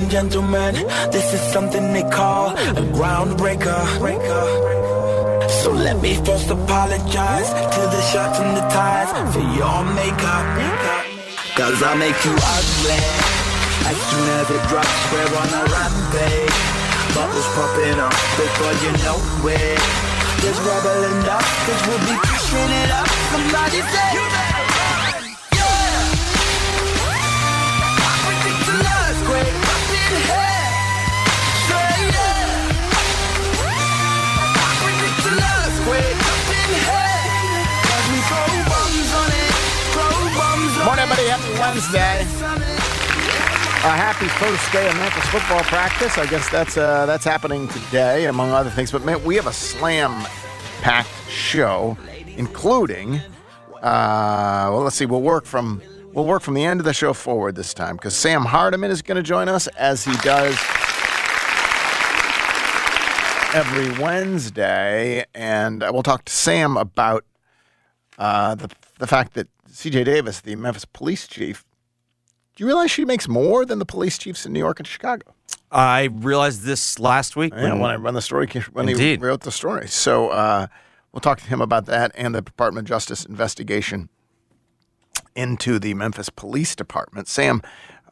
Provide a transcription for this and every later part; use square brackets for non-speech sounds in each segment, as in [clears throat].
And gentlemen, this is something they call a groundbreaker. So let me first apologize to the shirts and the ties for your makeup. Cause I make you ugly. As soon as it drops, we're on a rampage. Bubbles popping up before you know it. There's rubble enough, cause we'll be pushing it up. Somebody say, Happy Wednesday. A happy first day of Memphis football practice. I guess that's uh, that's happening today, among other things. But man, we have a slam-packed show, including. Uh, well, let's see. We'll work from we'll work from the end of the show forward this time because Sam Hardiman is going to join us as he does every Wednesday, and uh, we'll talk to Sam about uh, the the fact that C.J. Davis, the Memphis police chief, do you realize she makes more than the police chiefs in New York and Chicago? I realized this last week. Yeah, when I run the story, [laughs] when he Indeed. wrote the story. So uh, we'll talk to him about that and the Department of Justice investigation into the Memphis Police Department. Sam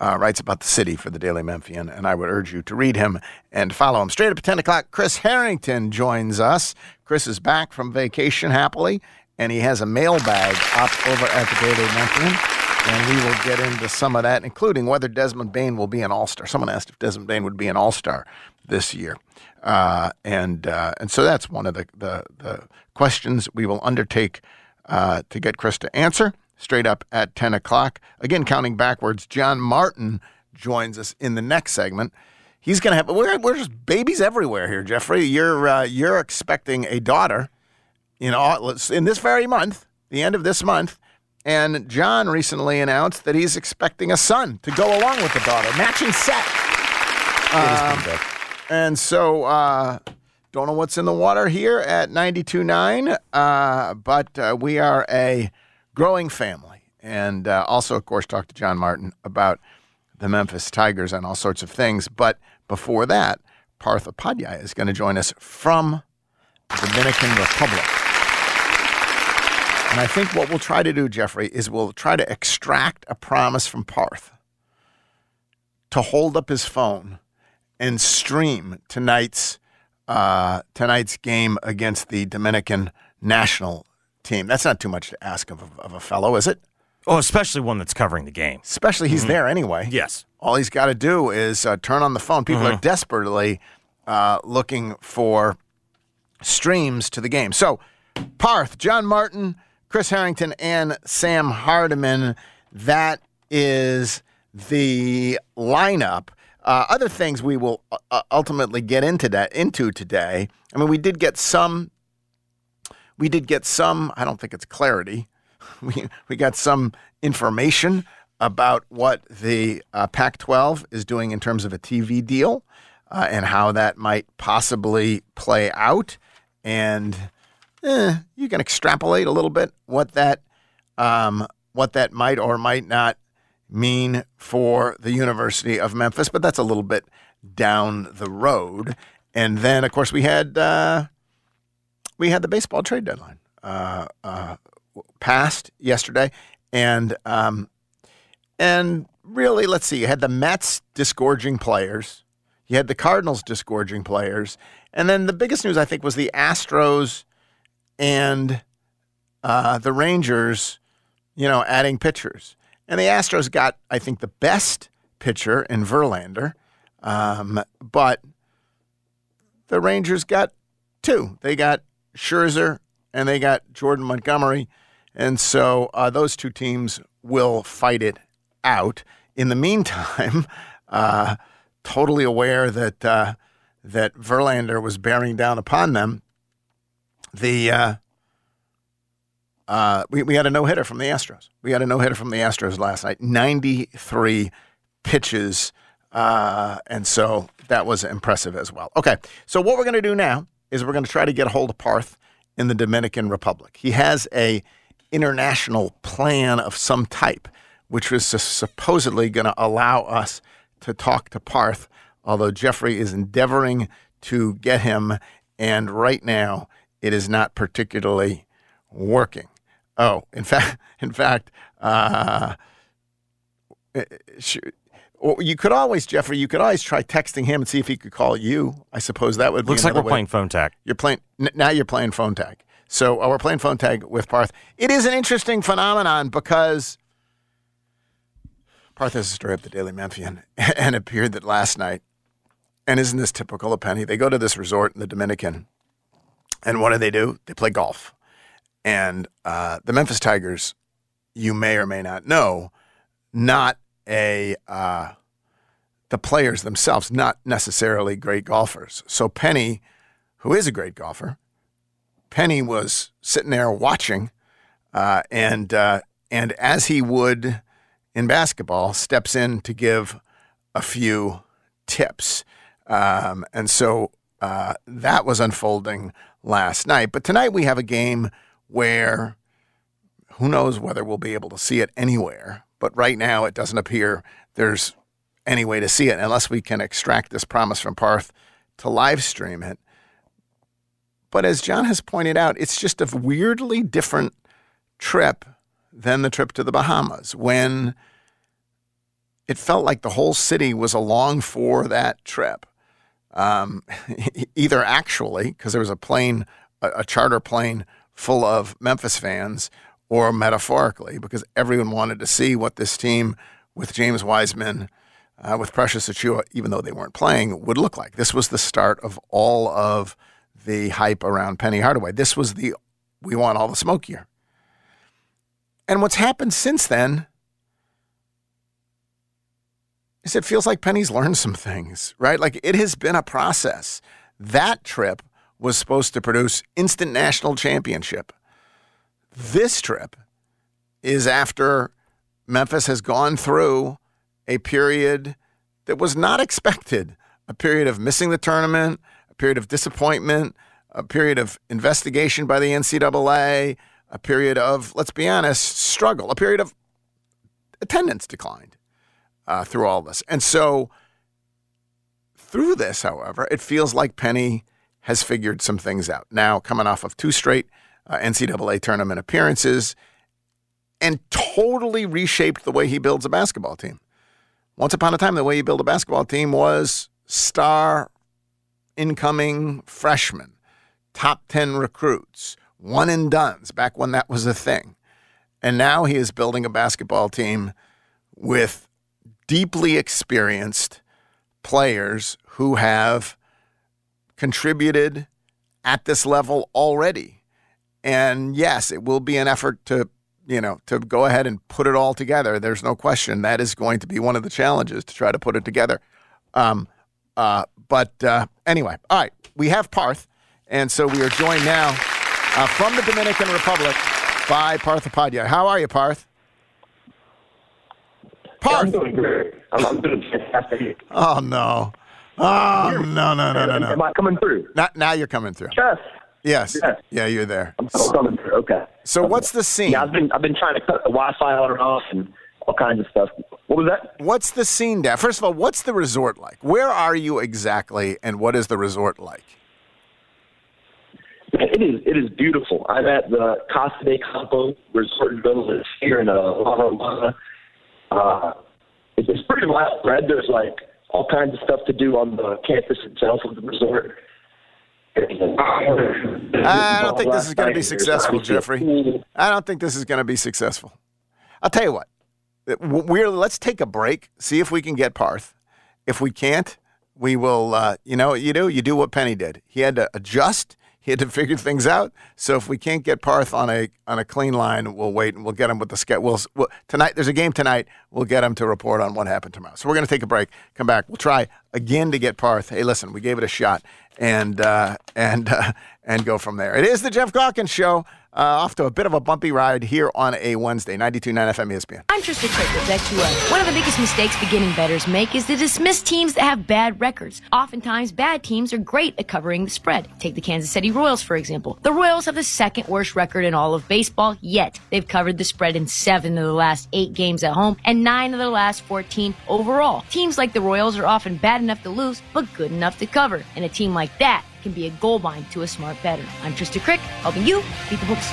uh, writes about the city for the Daily Memphian, and I would urge you to read him and follow him. Straight up at 10 o'clock, Chris Harrington joins us. Chris is back from vacation happily, and he has a mailbag up over at the Daily Memphian. And we will get into some of that, including whether Desmond Bane will be an All Star. Someone asked if Desmond Bane would be an All Star this year, uh, and uh, and so that's one of the the, the questions we will undertake uh, to get Chris to answer straight up at ten o'clock. Again, counting backwards, John Martin joins us in the next segment. He's going to have we're, we're just babies everywhere here, Jeffrey. You're uh, you're expecting a daughter in all, in this very month, the end of this month. And John recently announced that he's expecting a son to go along with the daughter, matching set. Um, and so, uh, don't know what's in the water here at 92.9, uh, but uh, we are a growing family. And uh, also, of course, talk to John Martin about the Memphis Tigers and all sorts of things. But before that, Parth Upadhyaya is going to join us from the Dominican Republic. And I think what we'll try to do, Jeffrey, is we'll try to extract a promise from Parth to hold up his phone and stream tonight's uh, tonight's game against the Dominican national team. That's not too much to ask of, a- of a fellow, is it? Oh, especially one that's covering the game. Especially he's there anyway. Yes. All he's got to do is uh, turn on the phone. People are desperately uh, looking for streams to the game. So, Parth, John Martin, Chris Harrington, and Sam Hardiman. That is the lineup. Uh, other things we will uh, uh, ultimately get into that into today. I mean, we did get some. We did get some. I don't think it's clarity [laughs] we we got some information about what the uh, Pac-12 is doing in terms of a TV deal uh, and how that might possibly play out, and eh, you can extrapolate a little bit what that um, what that might or might not mean for the University of Memphis, but that's a little bit down the road. And then, of course, we had uh, we had the baseball trade deadline uh, uh, passed yesterday, and um, and really, let's see, you had the Mets disgorging players, you had the Cardinals disgorging players, and then the biggest news I think was the Astros and uh, the Rangers, you know, adding pitchers. And the Astros got, I think, the best pitcher in Verlander, um, but the Rangers got two. They got Scherzer and they got Jordan Montgomery. And so uh, those two teams will fight it out. In the meantime, [laughs] uh, totally aware that uh, that Verlander was bearing down upon them, the uh, uh, we, we had a no hitter from the Astros. We had a no hitter from the Astros last night. 93 pitches. Uh, and so that was impressive as well. Okay. So what we're going to do now is we're going to try to get a hold of Parth in the Dominican Republic. He has a international plan of some type, which was supposedly going to allow us to talk to Parth, although Jeffrey is endeavoring to get him. And right now, it is not particularly working. Oh, in [laughs] fact, in fact, uh, eh, you could always, Jeffrey, you could always try texting him and see if he could call you. I suppose that would be Looks like we're way. playing phone tag. You're playing now. You're playing phone tag. So uh, we're playing phone tag with Parth. It is an interesting phenomenon because Parth has a story of the Daily Memphian [laughs] and appeared that last night. And isn't this typical of Penny? They go to this resort in the Dominican, and what do they do? They play golf. And uh, the Memphis Tigers, you may or may not know, not a uh, the players themselves, not necessarily great golfers. So Penny, who is a great golfer, Penny was sitting there watching, uh, and uh, and as he would in basketball, steps in to give a few tips, um, and so uh, that was unfolding last night. But tonight we have a game where who knows whether we'll be able to see it anywhere. But right now, it doesn't appear there's any way to see it unless we can extract this promise from Parth to live stream it. But as John has pointed out, it's just a weirdly different trip than the trip to the Bahamas when it felt like the whole city was along for that trip. Um, [laughs] either actually, because there was a plane, a, a charter plane full of Memphis fans or metaphorically because everyone wanted to see what this team with James Wiseman, uh, with Precious Achiuwa, even though they weren't playing, would look like. This was the start of all of the hype around Penny Hardaway. This was the we want all the smoke year. And what's happened since then it feels like Penny's learned some things, right? Like it has been a process. That trip was supposed to produce instant national championship. This trip is after Memphis has gone through a period that was not expected a period of missing the tournament, a period of disappointment, a period of investigation by the NCAA, a period of, let's be honest, struggle, a period of attendance declined uh, through all this. And so, through this, however, it feels like Penny has figured some things out. Now, coming off of two straight uh, NCAA tournament appearances and totally reshaped the way he builds a basketball team. Once upon a time, the way you build a basketball team was star incoming freshmen, top 10 recruits, one and dones, back when that was a thing. And now he is building a basketball team with deeply experienced players who have contributed at this level already. And yes, it will be an effort to, you know, to go ahead and put it all together. There's no question that is going to be one of the challenges to try to put it together. Um, uh, but uh, anyway, all right, we have Parth, and so we are joined now uh, from the Dominican Republic by Parth Upadhyaya. How are you, Parth? Parth. I'm doing great. I'm, I'm doing fantastic. Oh no. Oh no no no no Am. I coming through? Now, now you're coming through. Yes. Yes. Yes. Yeah, you're there. I'm still coming through. Okay. So what's the scene? Yeah, I've been I've been trying to cut the Wi-Fi on and off and all kinds of stuff. What was that? What's the scene, Dad? First of all, what's the resort like? Where are you exactly, and what is the resort like? It is it is beautiful. I'm at the Casa de Campo Resort and Village here in uh, La Romana. Uh, it's, it's pretty widespread. There's like all kinds of stuff to do on the campus itself of the resort. I don't think this is going to be successful, Jeffrey. I don't think this is going to be successful. I'll tell you what. We're let's take a break. See if we can get Parth. If we can't, we will. Uh, you know what you do? You do what Penny did. He had to adjust. He had to figure things out. So if we can't get Parth on a on a clean line, we'll wait and we'll get him with the sketch. We'll, we'll tonight. There's a game tonight. We'll get him to report on what happened tomorrow. So we're going to take a break. Come back. We'll try again to get Parth. Hey, listen, we gave it a shot, and uh, and uh, and go from there. It is the Geoff Calkins Show. Uh, off to a bit of a bumpy ride here on a Wednesday, 92.9 FM ESPN. I'm Trista Crick with XUA. One of the biggest mistakes beginning bettors make is to dismiss teams that have bad records. Oftentimes, bad teams are great at covering the spread. Take the Kansas City Royals, for example. The Royals have the second worst record in all of baseball, yet they've covered the spread in seven of the last eight games at home and nine of the last 14 overall. Teams like the Royals are often bad enough to lose, but good enough to cover. And a team like that can be a goal line to a smart bettor. I'm Trista Crick, helping you beat the books.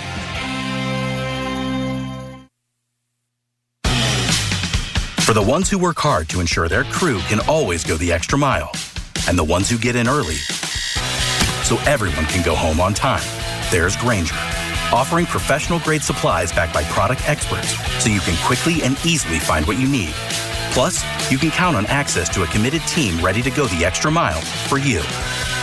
For the ones who work hard to ensure their crew can always go the extra mile, and the ones who get in early so everyone can go home on time, there's Grainger, offering professional grade supplies backed by product experts so you can quickly and easily find what you need. Plus, you can count on access to a committed team ready to go the extra mile for you.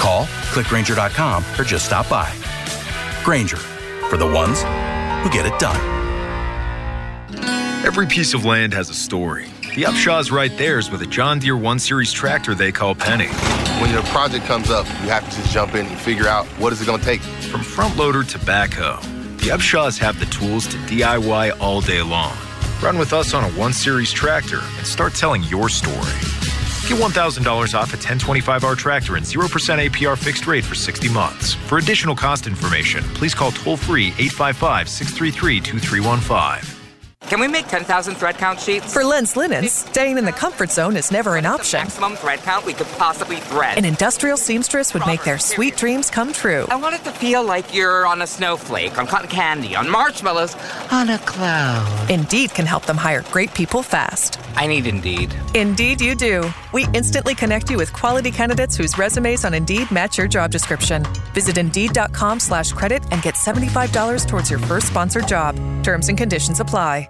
Call, clickgrainger.com, or just stop by. Grainger, for the ones who get it done. Every piece of land has a story. The Upshaw's right there is with a John Deere 1 Series tractor they call Penny. When your project comes up, you have to just jump in and figure out what is it going to take. From front loader to backhoe, the Upshaws have the tools to DIY all day long. Run with us on a 1 Series tractor and start telling your story. Get $1,000 off a 1025R tractor and 0% APR fixed rate for 60 months. For additional cost information, please call toll free 855 633 2315. Can we make 10,000 thread count sheets? For Lens Linens, staying in the comfort zone is never an option. Maximum thread count we could possibly thread. An industrial seamstress would make their sweet dreams come true. I want it to feel like you're on a snowflake, on cotton candy, on marshmallows, on a cloud. Indeed can help them hire great people fast. I need Indeed. Indeed, you do. We instantly connect you with quality candidates whose resumes on Indeed match your job description. Visit Indeed.com slash credit and get $75 towards your first sponsored job. Terms and conditions apply.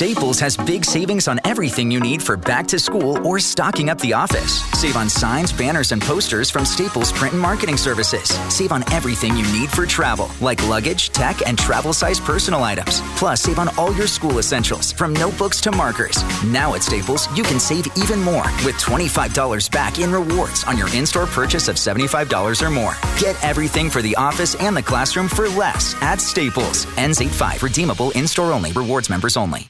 Staples has big savings on everything you need for back to school or stocking up the office. Save on signs, banners, and posters from Staples Print and Marketing Services. Save on everything you need for travel, like luggage, tech, and travel size personal items. Plus, save on all your school essentials, from notebooks to markers. Now at Staples, you can save even more with $25 back in rewards on your in store purchase of $75 or more. Get everything for the office and the classroom for less at Staples. N85 redeemable in store only. Rewards members only.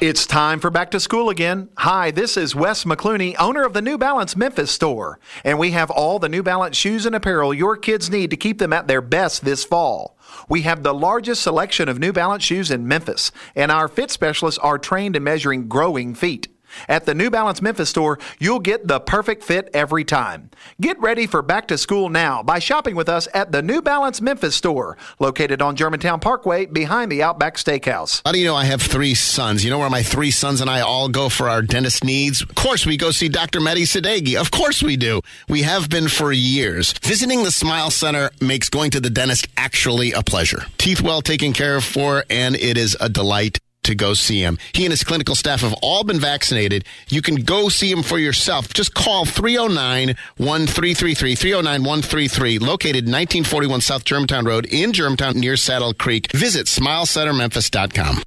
It's time for back to school again. Hi, this is Wes McClooney, owner of the New Balance Memphis store, and we have all the New Balance shoes and apparel your kids need to keep them at their best this fall. We have the largest selection of New Balance shoes in Memphis, and our fit specialists are trained in measuring growing feet. At the New Balance Memphis store, you'll get the perfect fit every time. Get ready for back to school now by shopping with us at the New Balance Memphis store, located on Germantown Parkway behind the Outback Steakhouse. How do you know I have three sons? You know where my three sons and I all go for our dentist needs? Of course, we go see Dr. Mehdi Sadeghi. Of course, we do. We have been for years. Visiting the Smile Center makes going to the dentist actually a pleasure. Teeth well taken care of for, and it is a delight to go see him. He and his clinical staff have all been vaccinated. You can go see him for yourself. Just call 309 1333, 309 133, located 1941 South Germantown Road in Germantown near Saddle Creek. Visit smilecentermemphis.com.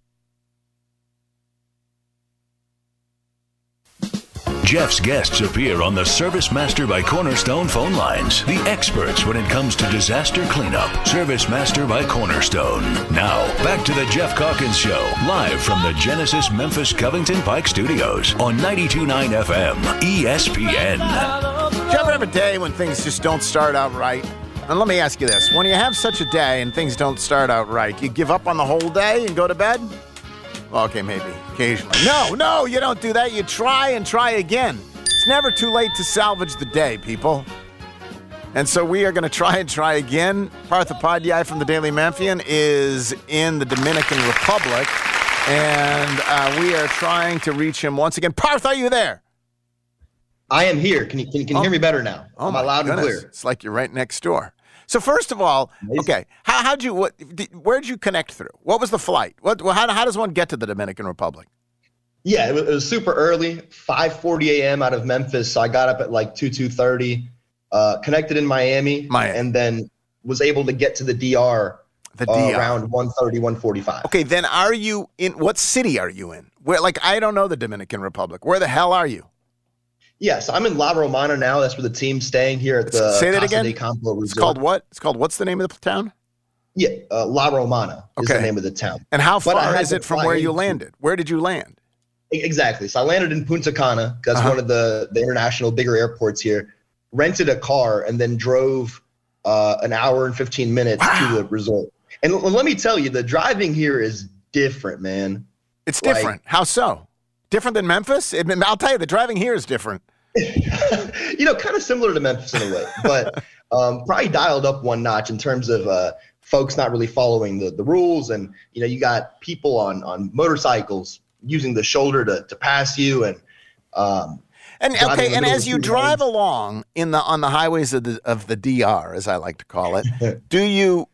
Jeff's guests appear on the Service Master by Cornerstone phone lines. The experts when it comes to disaster cleanup. Service Master by Cornerstone. Now, back to the Geoff Calkins Show, live from the Genesis Memphis Covington Pike Studios on 92.9 FM, ESPN. Do you ever have a day when things just don't start out right? And let me ask you this when you have such a day and things don't start out right, you give up on the whole day and go to bed? Well, okay, maybe. Occasionally. No, no, you don't do that. You try and try again. It's never too late to salvage the day, people. And so we are going to try and try again. Parth Upadhyaya from the Daily Memphian is in the Dominican Republic, and uh, we are trying to reach him once again. Parth, are you there? I am here. Can you, can, you- can you hear me better now? Oh, Am my I loud and goodness. clear? It's like you're right next door. So first of all, okay, how how'd you what? Did, where'd you connect through? What was the flight? What? How, how does one get to the Dominican Republic? Yeah, it was, it was super early, 5:40 a.m. out of Memphis. So I got up at like 2 2:30, uh, connected in Miami, and then was able to get to the DR, The uh, DR. around 1:30, 1:45. Okay, then are you in what city are you in? Where like I don't know the Dominican Republic. Where the hell are you? Yes, I'm in La Romana now. That's where the team's staying here at the Say that Casa again. It's called what? It's called what's the name of the town? Yeah, uh, La Romana is Okay. the name of the town. And how far is it from where you landed? Where did you land? Exactly. So I landed in Punta Cana. That's Uh-huh. one of the, the international bigger airports here. Rented a car and then drove uh, an hour and 15 minutes to the resort. And l- let me tell you, the driving here is different, man. It's Like- different. How so? Different than Memphis? It- I'll tell you, the driving here is different. [laughs] you know, kind of similar to Memphis in a way, but [laughs] um, probably dialed up one notch in terms of uh, folks not really following the, the rules. And, you know, you got people on, on motorcycles using the shoulder to, to pass you. And, um, And okay, and as you drive along in the on the highways of the of the DR, as I like to call it, [laughs] do you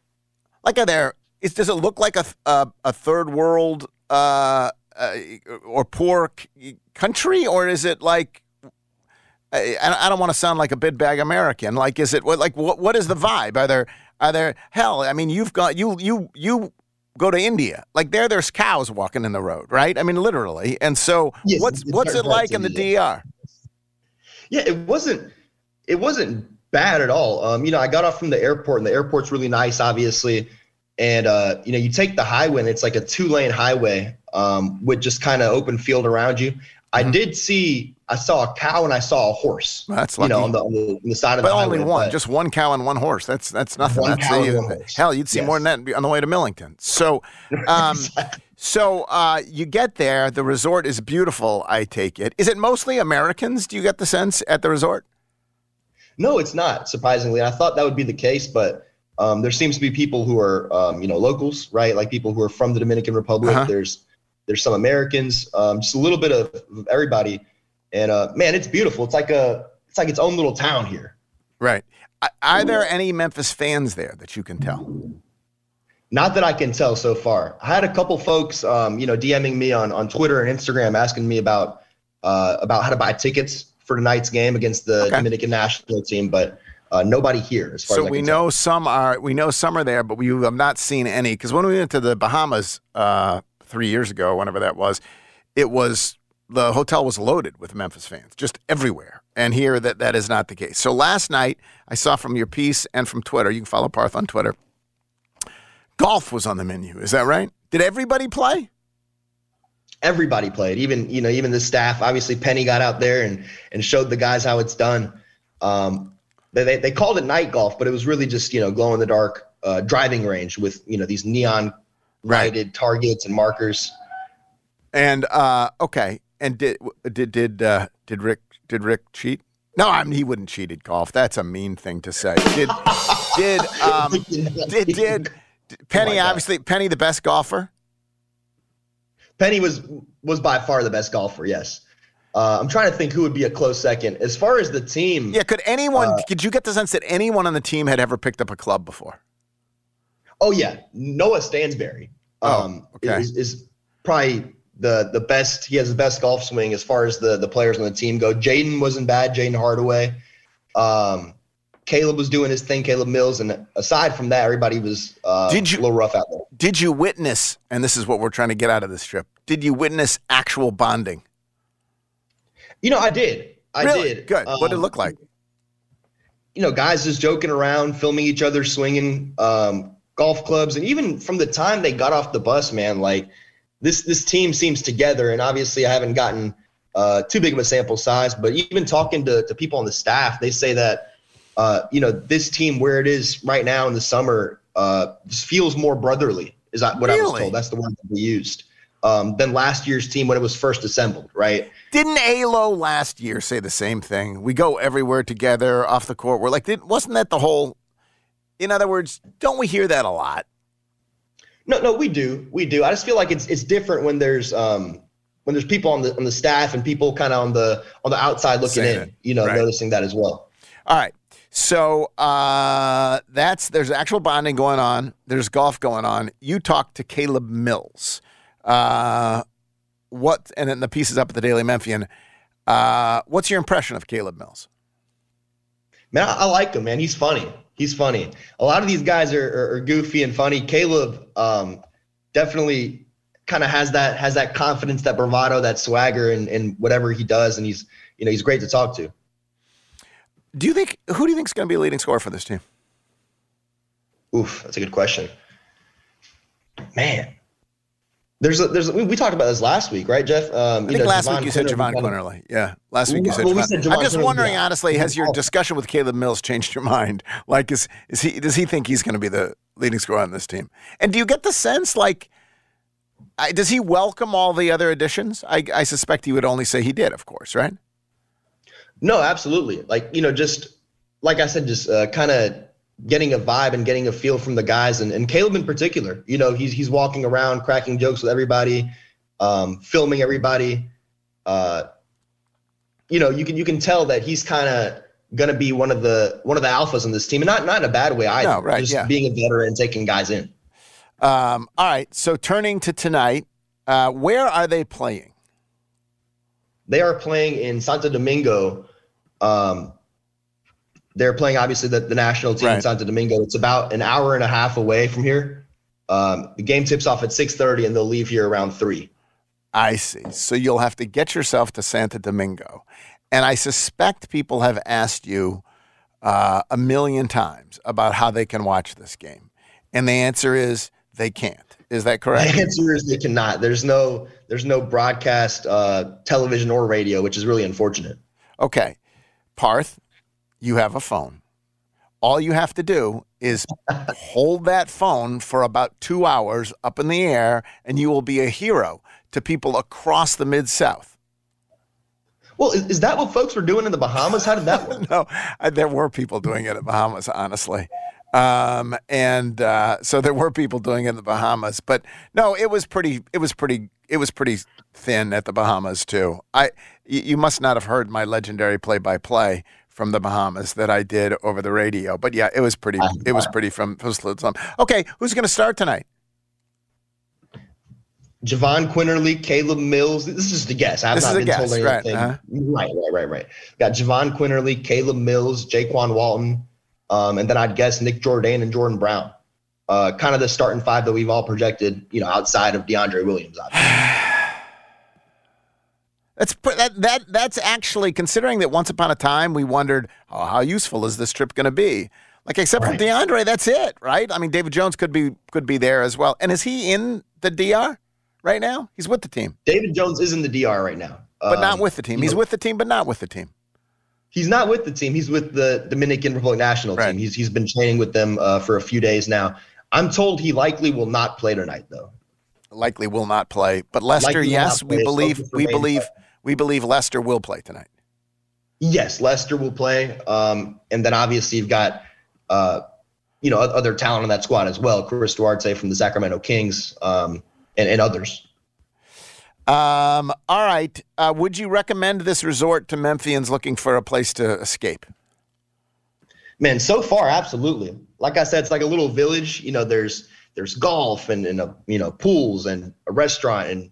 like are there? Is, does it look like a a, a third world uh, uh, or poor c- country, or is it like? I, I don't want to sound like a big bag American. Like, is it what? Like, what? What is the vibe? Are there? Are there? Hell, I mean, you've got you you you go to India. Like there, there's cows walking in the road, right? I mean, literally. And so, Yes, what's what's it like in the DR? Yeah, it wasn't it wasn't bad at all. Um, you know, I got off from the airport, and the airport's really nice, obviously. And uh, you know, you take the highway, and it's like a two lane highway um, with just kind of open field around you. I did see, I saw a cow and I saw a horse. Mm-hmm. That's you know on the, on the, on the side of But the only highway. one, but- just one cow and one horse. That's that's nothing. One that's cow the- and one horse. hell, you'd see more than that on the way to Millington. So, [laughs] um, So uh, you get there. The resort is beautiful. I take it. Is it mostly Americans? Do you get the sense at the resort? No, it's not. Surprisingly, I thought that would be the case, but um, there seems to be people who are, um, you know, locals, right? Like people who are from the Dominican Republic. Uh-huh. There's there's some Americans, um, just a little bit of, of everybody, and uh, man, it's beautiful. It's like a it's like its own little town here. Right. Are- Are there any Memphis fans there that you can tell? Not that I can tell so far. I had a couple folks, um, you know, DMing me on, on Twitter and Instagram asking me about uh, about how to buy tickets for tonight's game against the Dominican national team, but uh, nobody here as far So as I we can tell. know some are we know some are there, but we have not seen any. Because when we went to the Bahamas uh, three years ago, whenever that was, it was the hotel was loaded with Memphis fans, just everywhere. And here that that is not the case. So last night I saw from your piece and from Twitter, you can follow Parth on Twitter. Golf was on the menu. Is that right? Did everybody play? everybody played even you know even the staff obviously penny got out there and and showed the guys how it's done um they, they, they called it night golf but it was really just you know glow in the dark uh, driving range with you know these neon lighted targets and markers And uh, okay, and did did did uh, did Rick did Rick cheat? No, I mean he wouldn't cheat at golf. That's a mean thing to say. Did [laughs] did um, did did Penny obviously Penny the best golfer? penny was was by far the best golfer yes uh, i'm trying to think who would be a close second as far as the team Yeah, could anyone? Uh, could you get the sense that anyone on the team had ever picked up a club before? Oh yeah, Noah Stansberry um, okay. is, is probably the the best. He has the best golf swing as far as the the players on the team go. Jayden wasn't bad. Jayden Hardaway. Um, Caleb was doing his thing. Caleb Mills, and aside from that, everybody was uh, Did you- a little rough out there. Did you witness? And this is what we're trying to get out of this trip. Did you witness actual bonding? You know, I did. I Really? did. Good. what did it Um, look like? you know, guys just joking around, filming each other swinging um, golf clubs, and even from the time they got off the bus, man, like this this team seems together. And obviously, I haven't gotten uh, too big of a sample size, but even talking to, to people on the staff, they say that uh, you know this team where it is right now in the summer uh, just feels more brotherly. Is that what I was told? That's the word that we used. Um, than last year's team when it was first assembled, right? Didn't Alo last year say the same thing? We go everywhere together off the court. We're like, did, wasn't that the whole? In other words, don't we hear that a lot? No, no, we do, we do. I just feel like it's it's different when there's um when there's people on the on the staff and people kind of on the on the outside looking Saying in, it. you know, Right. noticing that as well. All right. So uh, that's there's actual bonding going on. There's golf going on. You talked to Caleb Mills. Uh, what? And then the piece is up at the Daily Memphian. Uh, what's your impression of Caleb Mills? Man, I, I like him, man. He's funny. He's funny. A lot of these guys are are, are goofy and funny. Caleb um definitely kind of has that has that confidence, that bravado, that swagger, and and whatever he does, and he's you know he's great to talk to. Do you think who do you think is going to be a leading scorer for this team? Oof, that's a good question. Man, there's a, there's a, we, we talked about this last week, right, Jeff? Um, I think last week you said Jahvon Quinerly. Yeah, last week you said well, we Jahvon. said I'm just Quinerly, wondering, yeah. honestly, has your discussion with Caleb Mills changed your mind? [laughs] Like, is is he does he think he's going to be the leading scorer on this team? And do you get the sense like? I, does he welcome all the other additions? I, I suspect he would only say he did, of course, right? No, absolutely. Like you know, just like I said, just uh, kind of getting a vibe and getting a feel from the guys, and, and Caleb in particular. You know, he's he's walking around cracking jokes with everybody, um, filming everybody. Uh, you know, you can you can tell that he's kind of gonna be one of the one of the alphas on this team, and not not in a bad way either. No, right, Just yeah. being a veteran and taking guys in. Um, all right. So turning to tonight, uh, where are they playing? They are playing in Santo Domingo. Um, they're playing obviously the, the national team in Right. Santo Domingo. It's about an hour and a half away from here. Um, the game tips off at six thirty, and they'll leave here around three. I see. So you'll have to get yourself to Santo Domingo. And I suspect people have asked you uh, a million times about how they can watch this game. And the answer is they can't. Is that correct? The answer is they cannot. There's no there's no broadcast uh, television or radio, which is really unfortunate. Okay. Parth, you have a phone. All you have to do is [laughs] hold that phone for about two hours up in the air, and you will be a hero to people across the Mid South. Well, is, is that what folks were doing in the Bahamas? How did that work? [laughs] no, I, there were people doing it in Bahamas, honestly. Um, and uh, so there were people doing it in the Bahamas, but no, it was pretty. It was pretty. It was pretty thin at the Bahamas too. I y- you must not have heard my legendary play-by-play from the Bahamas that I did over the radio. But yeah, it was pretty. It was pretty from. from Slitsum. Okay, who's going to start tonight? Jahvon Quinerly, Caleb Mills. This is just a guess. I've not been guess, told right, anything. uh-huh. Right, right, right, right. Got Jahvon Quinerly, Caleb Mills, Jaykwon Walton, um, and then I'd guess Nick Jordan and Jordan Brown. Uh, kind of the starting five that we've all projected, you know, outside of DeAndre Williams. Obviously. [sighs] [sighs] [sighs] That's that that that's actually considering that once upon a time we wondered oh, how useful is this trip going to be. Like except for DeAndre, that's it, right? I mean, David Jones could be could be there as well. And is he in the DR right now? He's with the team, David Jones is in the DR right now, but not Um, with the team. He's know, with the team, but not with the team. He's not with the team. He's with the Dominican Republic national team. He's he's been training with them uh, for a few days now. I'm told he likely will not play tonight, though. Likely will not play, but Lester, yes, we believe we believe. We believe Lester will play tonight. Yes, Lester will play, um, and then obviously you've got uh, you know other talent on that squad as well. Chris Duarte from the Sacramento Kings, um, and, and others. Um, all right. Uh, would you recommend this resort to Memphians looking for a place to escape? Man, so far, absolutely. Like I said, it's like a little village. You know, there's there's golf and, and a, you know pools and a restaurant and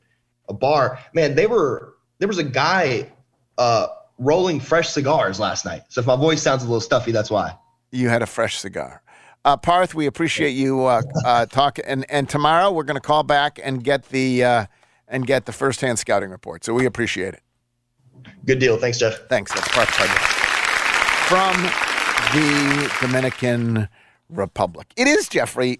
a bar. Man, they were there was a guy uh, rolling fresh cigars last night. So if my voice sounds a little stuffy, that's why. You had a fresh cigar. Uh, Parth, we appreciate you uh, uh, talking. And, and tomorrow we're going to call back and get the uh, and get the firsthand scouting report. So we appreciate it. Good deal. Thanks, Jeff. Thanks. That's Parth Pudge from the Dominican Republic. It is Jeffrey.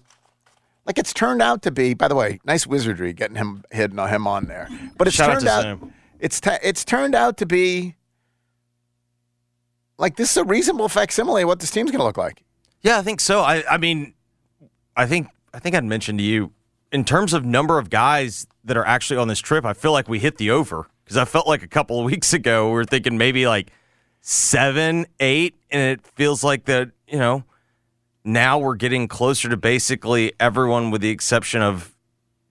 Like it's turned out to be. By the way, nice wizardry getting him hitting him on there. But it's Shout out turned to out. It's ta it's turned out to be like this is a reasonable facsimile of what this team's going to look like. Yeah, I think so. I, I mean, I think I think I'd mentioned to you in terms of number of guys that are actually on this trip. I feel like we hit the over because I felt like a couple of [laughs] weeks ago we were thinking maybe like seven, eight, and it feels like that. You know, now we're getting closer to basically everyone with the exception of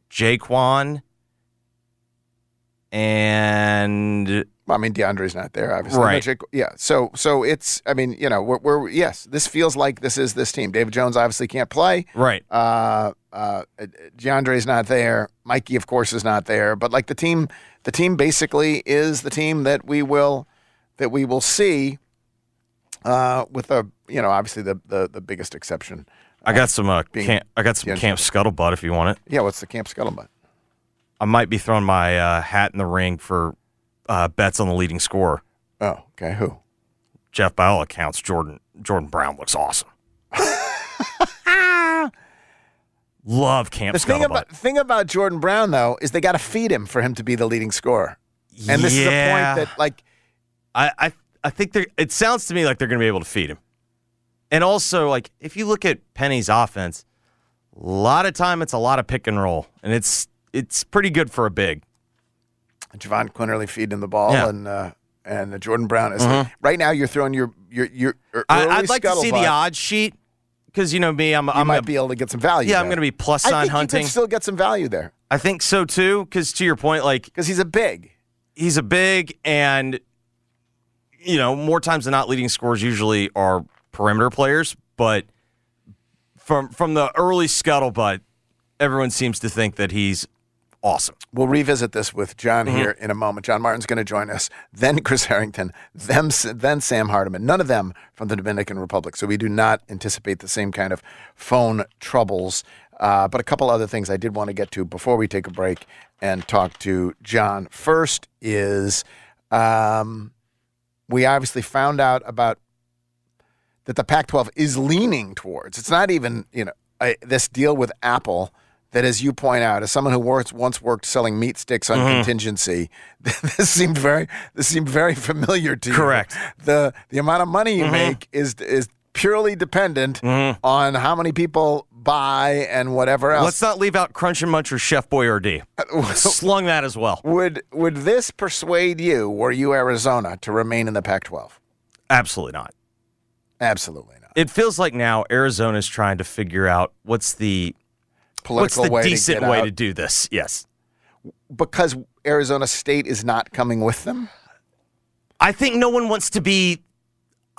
Jaykwon and Well, I mean, DeAndre's not there, obviously. Right. Jake- yeah. So, so it's. I mean, you know, we're, we're yes. This feels like this is this team. David Jones obviously can't play. Right. Uh, uh, DeAndre's not there. Mikey, of course, is not there. But like the team, the team basically is the team that we will that we will see. Uh, with the you know, obviously the the, the biggest exception. I got some uh, camp, I got some DeAndre. camp scuttlebutt if you want it. Yeah, what's the camp scuttlebutt? I might be throwing my uh, hat in the ring for uh, bets on the leading scorer. Oh, okay. Who? Jeff, by all accounts, Jordan Jordan Brown looks awesome. [laughs] Love camp The thing about thing about Jordan Brown though is they got to feed him for him to be the leading scorer. And this is a point that like I, I I think they're. It sounds to me like they're going to be able to feed him. And also, like if you look at Penny's offense, a lot of time it's a lot of pick and roll, and it's it's pretty good for a big. Jahvon Quinerly feeding the ball Yeah. and uh, and Jordan Brown is Mhm. right now. You're throwing your your your. your I, I'd like to see the odds sheet because you know me, I'm You I'm might be able to get some value. yeah, I'm going to be plus I sign think hunting. Still get some value there I think so too. Because to your point, like because he's a big. he's a big and you know more times than not leading scorers usually are perimeter players but from from the early scuttlebutt everyone seems to think that he's awesome We'll revisit this with John Mhm. here in a moment. John Martin's going to join us. Then Chris Harrington. Them. Then Sam Hardiman. None of them from the Dominican Republic. So we do not anticipate the same kind of phone troubles. Uh, but a couple other things I did want to get to before we take a break and talk to John. First is um, we obviously found out about that the Pac-12 is leaning towards. It's not even you know a, this deal with Apple that, as you point out, as someone who once worked selling meat sticks on Mhm. contingency, [laughs] this seemed very this seemed very familiar to you. Correct. The the amount of money you Mhm. make is is purely dependent on how many people buy and whatever else. Let's not leave out Crunch and Munch or Chef Boyardee. [laughs] Slung that as well. Would would this persuade you, were you Arizona, to remain in the Pac-12? Absolutely not. Absolutely not. It feels like now Arizona's trying to figure out what's the Political what's the way to decent get way out. to do this. Yes. Because Arizona State is not coming with them. I think no one wants to be.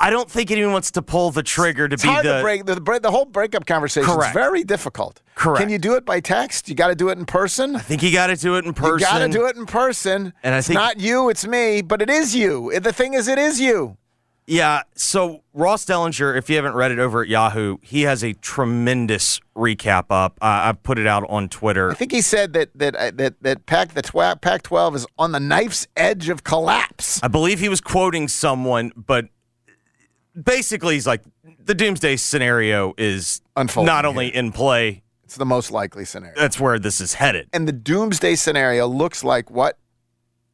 I don't think anyone wants to pull the trigger to It's be the. to break the, the, the whole breakup conversation. is very difficult. Correct. Can you do it by text? You got to do it in person. I think you got to do it in person. You got to do it in person. And I it's think- not you, it's me, but it is you. The thing is, it is you. Yeah. So Ross Dellenger, if you haven't read it over at Yahoo, he has a tremendous recap up. Uh, I put it out on Twitter. I think he said that that uh, that that Pac the twa- Pac-12 is on the knife's edge of collapse. I believe he was quoting someone, but basically he's like the doomsday scenario is Unfolding not only in play. It's the most likely scenario. That's where this is headed. And the doomsday scenario looks like what?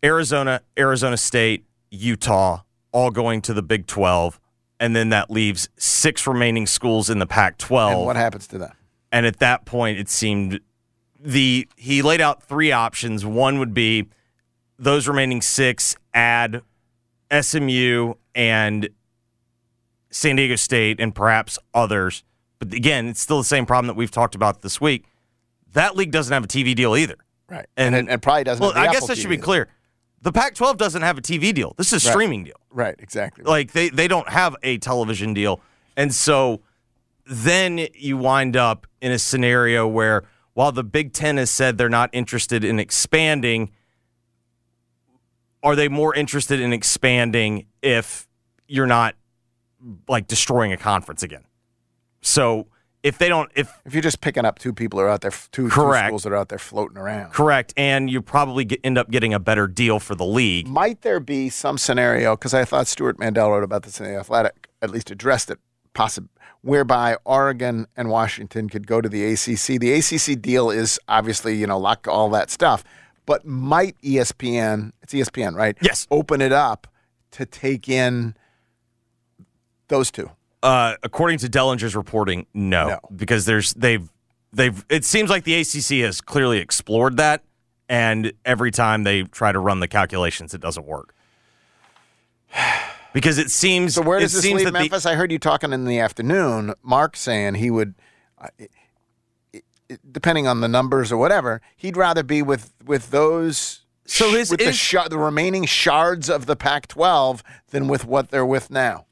Arizona, Arizona State, Utah, all going to the Big 12. And then that leaves six remaining schools in the Pac 12. And what happens to them? And at that point, it seemed the he laid out three options. One would be those remaining six add SMU and San Diego State and perhaps others. But again, it's still the same problem that we've talked about this week. That league doesn't have a TV deal either. Right. And, And probably doesn't Well, I guess that should be TV clear. The Pac-12 doesn't have a TV deal. This is a Right. streaming deal. Right, exactly. Like they they don't have a television deal, and so then you wind up in a scenario where while the Big Ten has said they're not interested in expanding, are they more interested in expanding if you're not like destroying a conference again? So if they don't, if If you're just picking up two people are out there, two, two schools that are out there floating around. correct, and you probably get, end up getting a better deal for the league. Might there be some scenario, because I thought Stewart Mandel wrote about this in The Athletic, at least addressed it, possible, whereby Oregon and Washington could go to the ACC. The ACC deal is obviously, you know, lock all that stuff, but might ESPN, it's ESPN, right? Yes. Open it up to take in those two. Uh, according to Dellenger's reporting, no, because there's they've they've it seems like the ACC has clearly explored that, and every time they try to run the calculations, it doesn't work. [sighs] Because it seems So where does it this seems leave that the- Memphis? I heard you talking in the afternoon. Mark saying he would, uh, it- it- depending on the numbers or whatever, he'd rather be with with those. So his- with the, sh- the remaining shards of the Pac-12 than with what they're with now.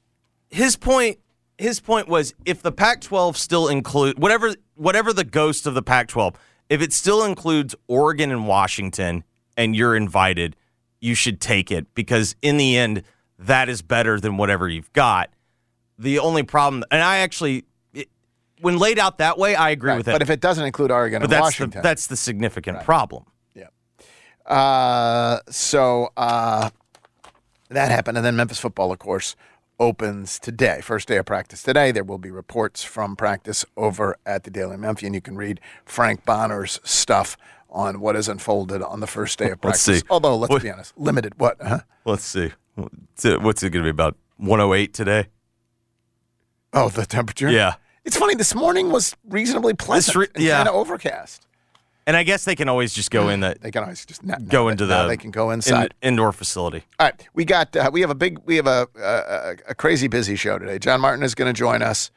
his point his point was if the Pac-12 still include whatever whatever the ghost of the Pac-12, if it still includes Oregon and Washington and you're invited, you should take it because in the end that is better than whatever you've got. The only problem and I actually it, when laid out that way, I agree Right, with it. But if it doesn't include Oregon But and that's Washington, the, that's the significant problem. Uh, so uh, that happened, and then Memphis football, of course, opens today. First day of practice today. There will be reports from practice over at the Daily Memphian. You can read Frank Bonner's stuff on what has unfolded on the first day of practice. Let's see. Although, let's What- be honest, limited. What? Huh? Let's see. What's it, what's it going to be about 108 today? Oh, the temperature. Yeah. It's funny. This morning was reasonably pleasant. re- yeah. kind of overcast. And I guess they can always just go in the They can always just not, go into the they can go inside. in- indoor facility. All right, we got uh, we have a big we have a a, a crazy busy show today. John Martin is going to join us.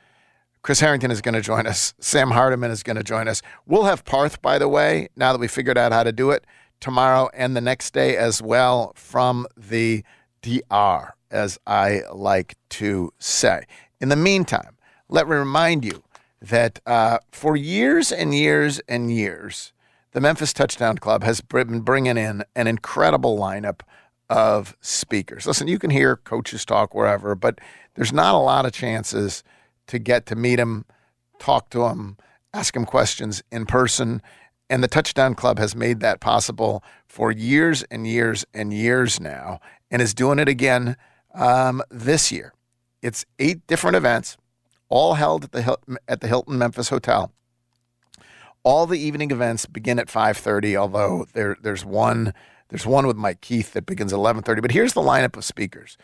Chris Herrington is going to join us. Sam Hardiman is going to join us. We'll have Parth, by the way, now that we figured out how to do it tomorrow and the next day as well from the DR, as I like to say. In the meantime, let me remind you that uh, for years and years and years, the Memphis Touchdown Club has been bringing in an incredible lineup of speakers. Listen, you can hear coaches talk wherever, but there's not a lot of chances to get to meet them, talk to them, ask them questions in person. And the Touchdown Club has made that possible for years and years and years now, and is doing it again um, this year. It's eight different events, all held at the at the Hilton Memphis Hotel. All the evening events begin at 5:30, although there there's one there's one with Mike Keith that begins at 11:30. But here's the lineup of speakers: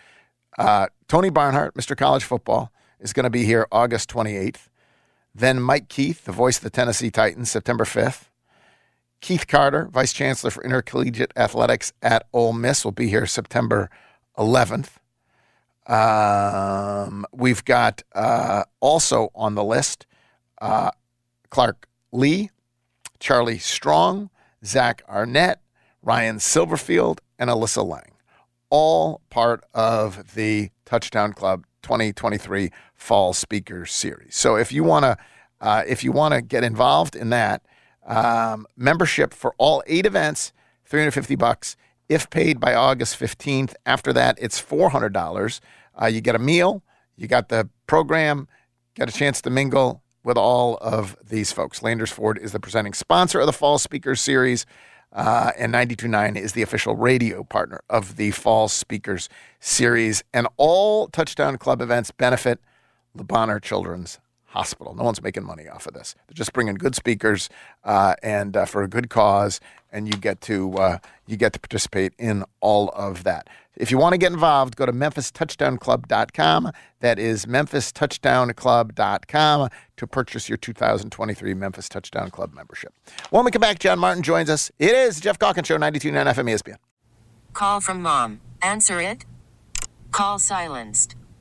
uh, Tony Barnhart, Mr. College Football, is going to be here August 28th. Then Mike Keith, the voice of the Tennessee Titans, September 5th. Keith Carter, Vice Chancellor for Intercollegiate Athletics at Ole Miss, will be here September 11th. Um, we've got uh, also on the list uh, Clark Lea, Charlie Strong, Zach Arnett, Ryan Silverfield, and Alyssa Lang. All part of the Touchdown Club 2023 Fall Speaker Series. So if you want to, uh, if you want to get involved in that, um, membership for all eight events, 350 bucks. If paid by August 15th, after that, it's $400. Uh, you get a meal, you got the program, get a chance to mingle with all of these folks. Landers Ford is the presenting sponsor of the Fall Speakers Series, uh, and 92.9 is the official radio partner of the Fall Speakers Series. And all Touchdown Club events benefit Le Bonheur Children's Hospital. No one's making money off of this. They're just bringing good speakers uh, and uh, for a good cause, and you get to uh, you get to participate in all of that. If you want to get involved, go to memphistouchdownclub.com. That is memphistouchdownclub.com to purchase your 2023 Memphis Touchdown Club membership. When we come back, John Martin joins us. It is Geoff Calkins Show, 92.9 FM ESPN. Call from mom. Answer it. Call silenced.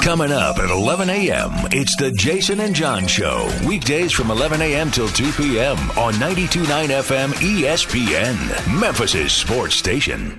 Coming up at 11 a.m., it's the Jason and John Show. Weekdays from 11 a.m. till 2 p.m. on 92.9 FM ESPN, Memphis' sports station.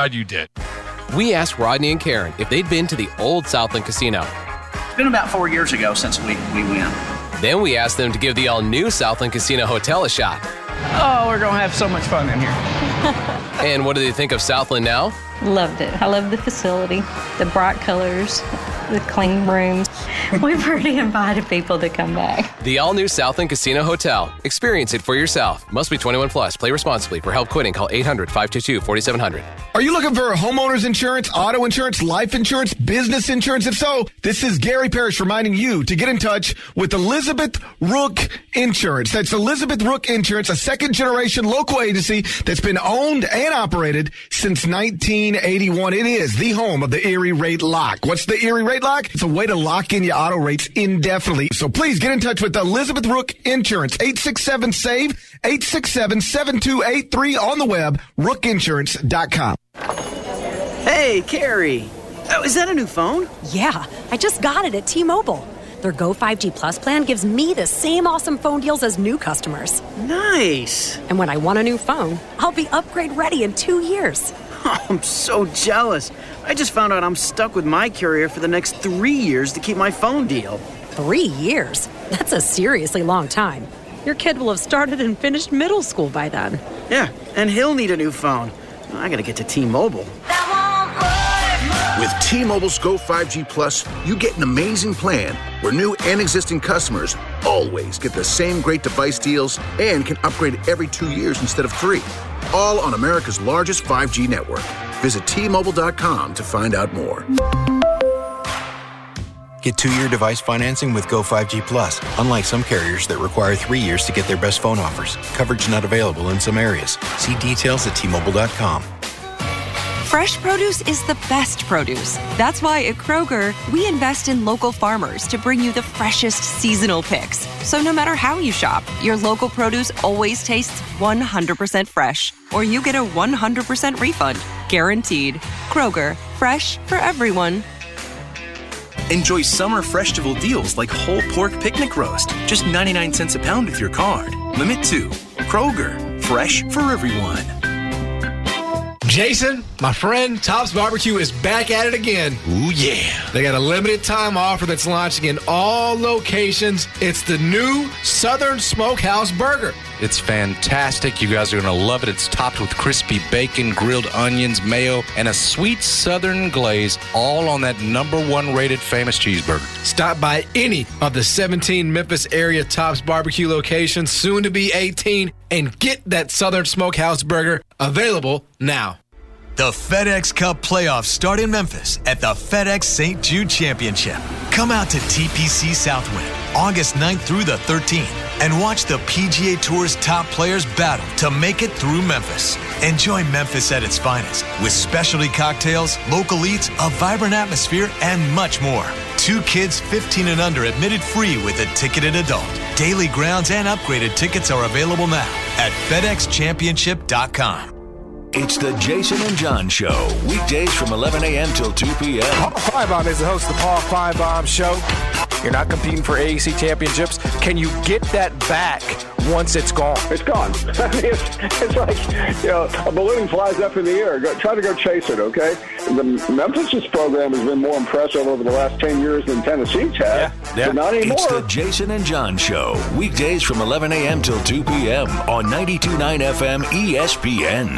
you did. We asked Rodney and Karen if they'd been to the old Southland Casino. It's been about four years ago since we, we went. Then we asked them to give the all new Southland Casino Hotel a shot. Oh, we're going to have so much fun in here. [laughs] and what do they think of Southland now? Loved it. I love the facility, the bright colors, the clean rooms. [laughs] We've already invited people to come back. The all new Southland Casino Hotel. Experience it for yourself. Must be 21 plus. Play responsibly. For help quitting, call 800 522 4700. Are you looking for homeowners insurance, auto insurance, life insurance, business insurance? If so, this is Gary Parrish reminding you to get in touch with Elizabeth Rook Insurance. That's Elizabeth Rook Insurance, a second generation local agency that's been owned and operated since 1981. It is the home of the Erie Rate Lock. What's the Erie Rate Lock? It's a way to lock in your auto rates indefinitely. So please get in touch with Elizabeth Rook Insurance, 867 SAVE, 867 7283 on the web, rookinsurance.com. Hey, Carrie. Oh, is that a new phone? Yeah, I just got it at T Mobile. Their Go 5G Plus plan gives me the same awesome phone deals as new customers. Nice. And when I want a new phone, I'll be upgrade ready in two years. Oh, [laughs] I'm so jealous. I just found out I'm stuck with my carrier for the next three years to keep my phone deal. Three years? That's a seriously long time. Your kid will have started and finished middle school by then. Yeah, and he'll need a new phone. I gotta get to T Mobile. With T-Mobile's Go 5G Plus, you get an amazing plan where new and existing customers always get the same great device deals and can upgrade every two years instead of three. All on America's largest 5G network. Visit T-Mobile.com to find out more. Get two year device financing with Go 5G Plus, unlike some carriers that require three years to get their best phone offers. Coverage not available in some areas. See details at tmobile.com. Fresh produce is the best produce. That's why at Kroger, we invest in local farmers to bring you the freshest seasonal picks. So no matter how you shop, your local produce always tastes 100% fresh, or you get a 100% refund. Guaranteed. Kroger, fresh for everyone. Enjoy summer festival deals like whole pork picnic roast, just 99 cents a pound with your card. Limit 2. Kroger, fresh for everyone. Jason, my friend, Tops Barbecue is back at it again. Ooh, yeah. They got a limited time offer that's launching in all locations. It's the new Southern Smokehouse Burger. It's fantastic. You guys are going to love it. It's topped with crispy bacon, grilled onions, mayo, and a sweet southern glaze, all on that number one rated famous cheeseburger. Stop by any of the 17 Memphis area Tops Barbecue locations, soon to be 18, and get that Southern Smokehouse Burger available now. The FedEx Cup playoffs start in Memphis at the FedEx St. Jude Championship. Come out to TPC Southwind August 9th through the 13th and watch the PGA Tour's top players battle to make it through Memphis. Enjoy Memphis at its finest with specialty cocktails, local eats, a vibrant atmosphere, and much more. Two kids 15 and under admitted free with a ticketed adult. Daily grounds and upgraded tickets are available now at FedExChampionship.com. It's the Jason and John Show, weekdays from 11 a.m. till 2 p.m. Paul Finebaum is the host of the Paul Finebaum Show. You're not competing for AAC championships. Can you get that back once it's gone? It's gone. I [laughs] mean, it's, it's like, you know, a balloon flies up in the air. Go, try to go chase it, okay? The Memphis' program has been more impressive over the last 10 years than Tennessee's had. Yeah, yeah. But not anymore. It's the Jason and John Show, weekdays from 11 a.m. till 2 p.m. on 92.9 FM ESPN.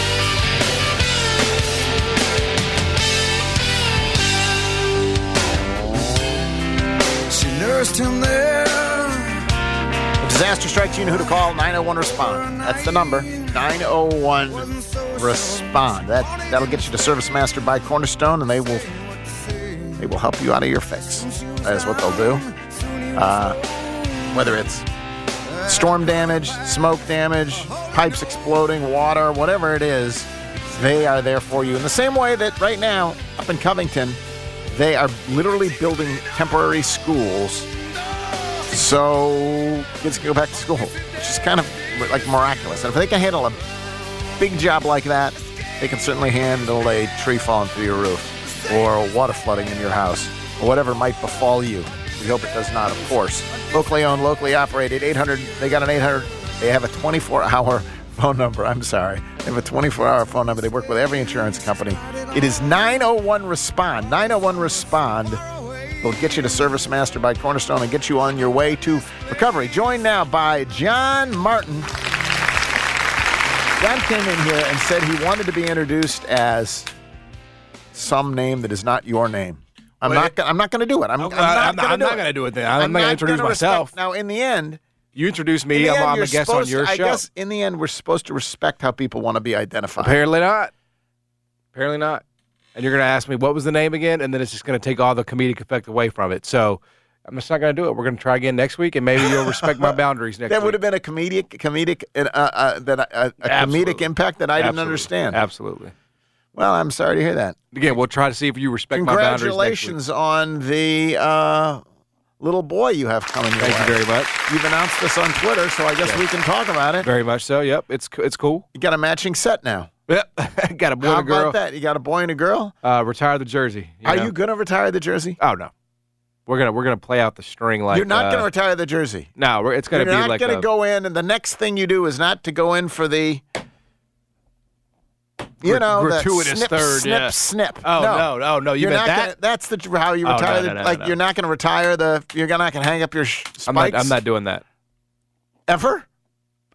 Him there. Disaster strikes, you know who to call. 901 respond. That's the number. 901 respond. That that'll get you to Service Master by Cornerstone, and they will they will help you out of your fix. That is what they'll do. Uh, whether it's storm damage, smoke damage, pipes exploding, water, whatever it is, they are there for you. In the same way that right now up in Covington, they are literally building temporary schools so kids can go back to school, which is kind of like miraculous. And if they can handle a big job like that, they can certainly handle a tree falling through your roof or water flooding in your house or whatever might befall you. We hope it does not, of course. Locally owned, locally operated, 800, they got an 800, they have a 24 hour [laughs] phone number. I'm sorry. They have a 24 hour phone number. They work with every insurance company. It is 901 Respond. 901 Respond will get you to Service Master by Cornerstone and get you on your way to recovery. Joined now by John Martin. John came in here and said he wanted to be introduced as some name that is not your name. I'm Wait. not. Gonna, I'm not going to do it. I'm, I'm, I'm not not, going I'm to do not it. going to do it then. I'm, not going to introduce myself. now, in the end, You introduce me. I'm, end, I'm a guest on supposed to- your I show. guess in the end, we're supposed to respect how people want to be identified. Apparently not. Apparently not. And you're going to ask me what was the name again, and then it's just going to take all the comedic effect away from it. So I'm just not going to do it. We're going to try again next week, and maybe you'll respect my [laughs] boundaries next week. that would have been a comedic, comedic, uh, uh, that uh, a comedic impact that I didn't understand. Absolutely. Well, I'm sorry to hear that. Again, we'll try to see if you respect my boundaries. Congratulations on the uh, little boy you have coming. Thank you very much. You've announced this on Twitter, so I guess Yes. we can talk about it. Very much so. Yep, it's it's cool. You got a matching set now. Yep, [laughs] got a boy How and a girl. about that? You got a boy and a girl. Uh, retire the jersey. Are know? you going to retire the jersey? Oh no, we're gonna we're gonna play out the string like You're not uh, going to retire the jersey. No, we're, it's gonna You're be not like to a- go in, and the next thing you do is not to go in for the, you know, gratuitous snip, third, snip, yeah. snip. Oh, no, no, oh, no, you You're meant not that? Gonna, that's the how you Oh, no, retire. no, the, no, like you're not going to retire the. You're not going to hang up your sh- spikes I'm not I'm not doing that. ever.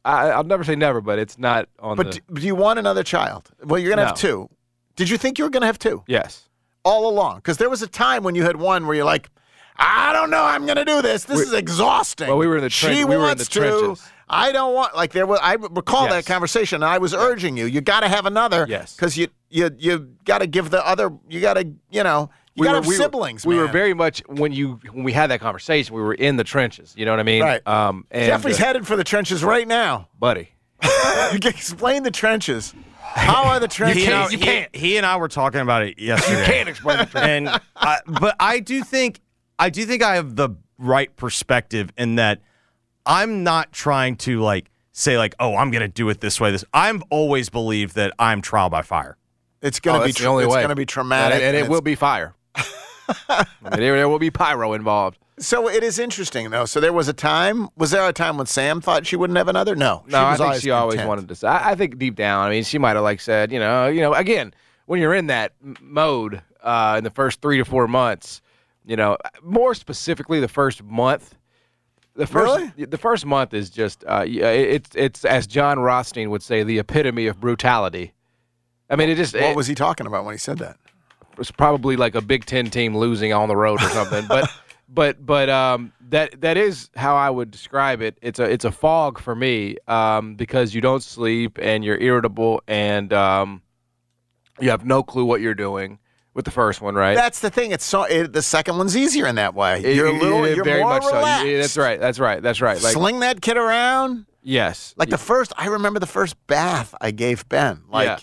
I, I'll never say never, but it's not on But the. do, do you want another child? Well, you're gonna have two. Did you think you were gonna have two yes. all along? Because there was a time when you had one where you're like, I don't know, I'm gonna do this. This We- is exhausting. Well, we were in the She tren- we were in wants the to. Trenches. I don't want. Like there was. I recall that conversation. and I was urging you. You got to have another. Yes. Because you you you got to give the other. You got to you know. You got to have we siblings. we were very much when you when we had that conversation. We were in the trenches. You know what I mean? Right. Um, and, Jeffrey's uh, headed for the trenches right now. buddy. [laughs] Explain the trenches. How are the [laughs] trenches? He, and I- he- he and I were talking about it yesterday. You can't explain the trenches. and I, but I do think I do think I have the right perspective in that I'm not trying to like say like oh I'm gonna do it this way. This I've always believed that I'm trial by fire. It's gonna Oh, be that's the tra- only it's way. gonna be traumatic, and, and it will be fire. [laughs] There, there will be pyro involved. So it is interesting though. So there was a time. Was there a time when Sam thought she wouldn't have another? No. No, I was think she always content. wanted to. say- I, I think deep down, I mean, she might have like said, you know, you know, again, when you're in that m- mode uh, in the first three to four months, you know, more specifically the first month. The first, the first month is just, uh, it's it's as Jon Rothstein would say, the epitome of brutality. I mean, it just What it was he talking about when he said that? was probably like a Big Ten team losing on the road or something. but [laughs] but but um, that that is how I would describe it. It's a it's a fog for me um, because you don't sleep and you're irritable and um, you have no clue what you're doing with the first one, right? That's the thing. It's so it, the second one's easier in that way. It- you're a little. it- you're very more much so. relaxed. Yeah, That's right. That's right. That's right. Like Sling that kid around. yes, Like the first, I remember the first bath I gave Ben. Like, Yeah.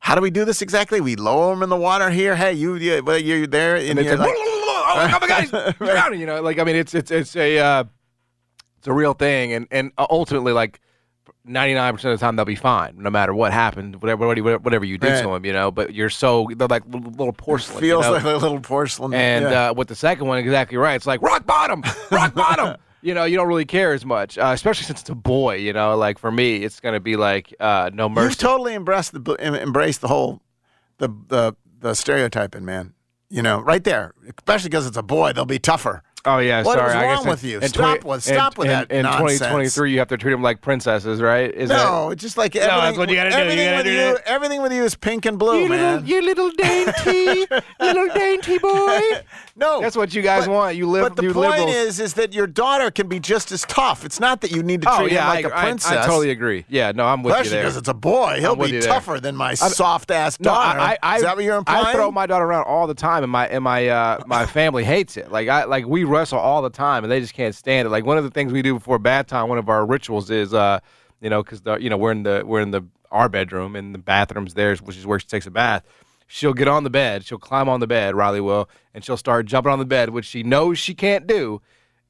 how do we do this exactly? We lower him in the water here. Hey, you, you well, you're there, and, and it's like, [laughs] oh my god, guys, drowning. You know, like I mean, it's it's it's a uh, it's a real thing, and and ultimately, like ninety nine percent of the time, they'll be fine, no matter what happened, whatever whatever, you did Right. to them. You know, but you're so they're like little, porcelain. you feels know? like a little porcelain. And yeah. uh, with the second one, exactly right. It's like rock bottom, rock bottom. [laughs] You know, you don't really care as much, uh, especially since it's a boy. You know, like for me, it's going to be like uh, no mercy. You've totally embraced the embraced the whole the the the stereotyping, man. You know, right there. Especially because it's a boy, they'll be tougher. Oh yeah, What sorry. I wrong guess with in- you? in Stop 20 with- stop in- with that in, In nonsense. 2023, you have to treat them like princesses, right? Is no, that, it's just like No, everything. that's what you gotta do. You Everything with do you, that. everything with you is pink and blue, you man. little, you little dainty, [laughs] little dainty boy. no, that's what you guys want. You live. But the you point liberals. is, is that your daughter can be just as tough. It's not that you need to oh treat yeah, him like I, a I- princess. I, totally agree. Yeah, no, I'm with you Especially there. because it's a boy. He'll be you tougher than my soft ass No, daughter. I, I, is that what you're implying? I throw my daughter around all the time, and my and my uh, my family hates it. Like I like we wrestle all the time, and they just can't stand it. Like one of the things we do before bath time, one of our rituals is, uh, you know, because you know we're in the we're in the our bedroom, and the bathroom's there, which is where she takes a bath. She'll get on the bed, she'll climb on the bed, Riley will, and she'll start jumping on the bed, which she knows she can't do,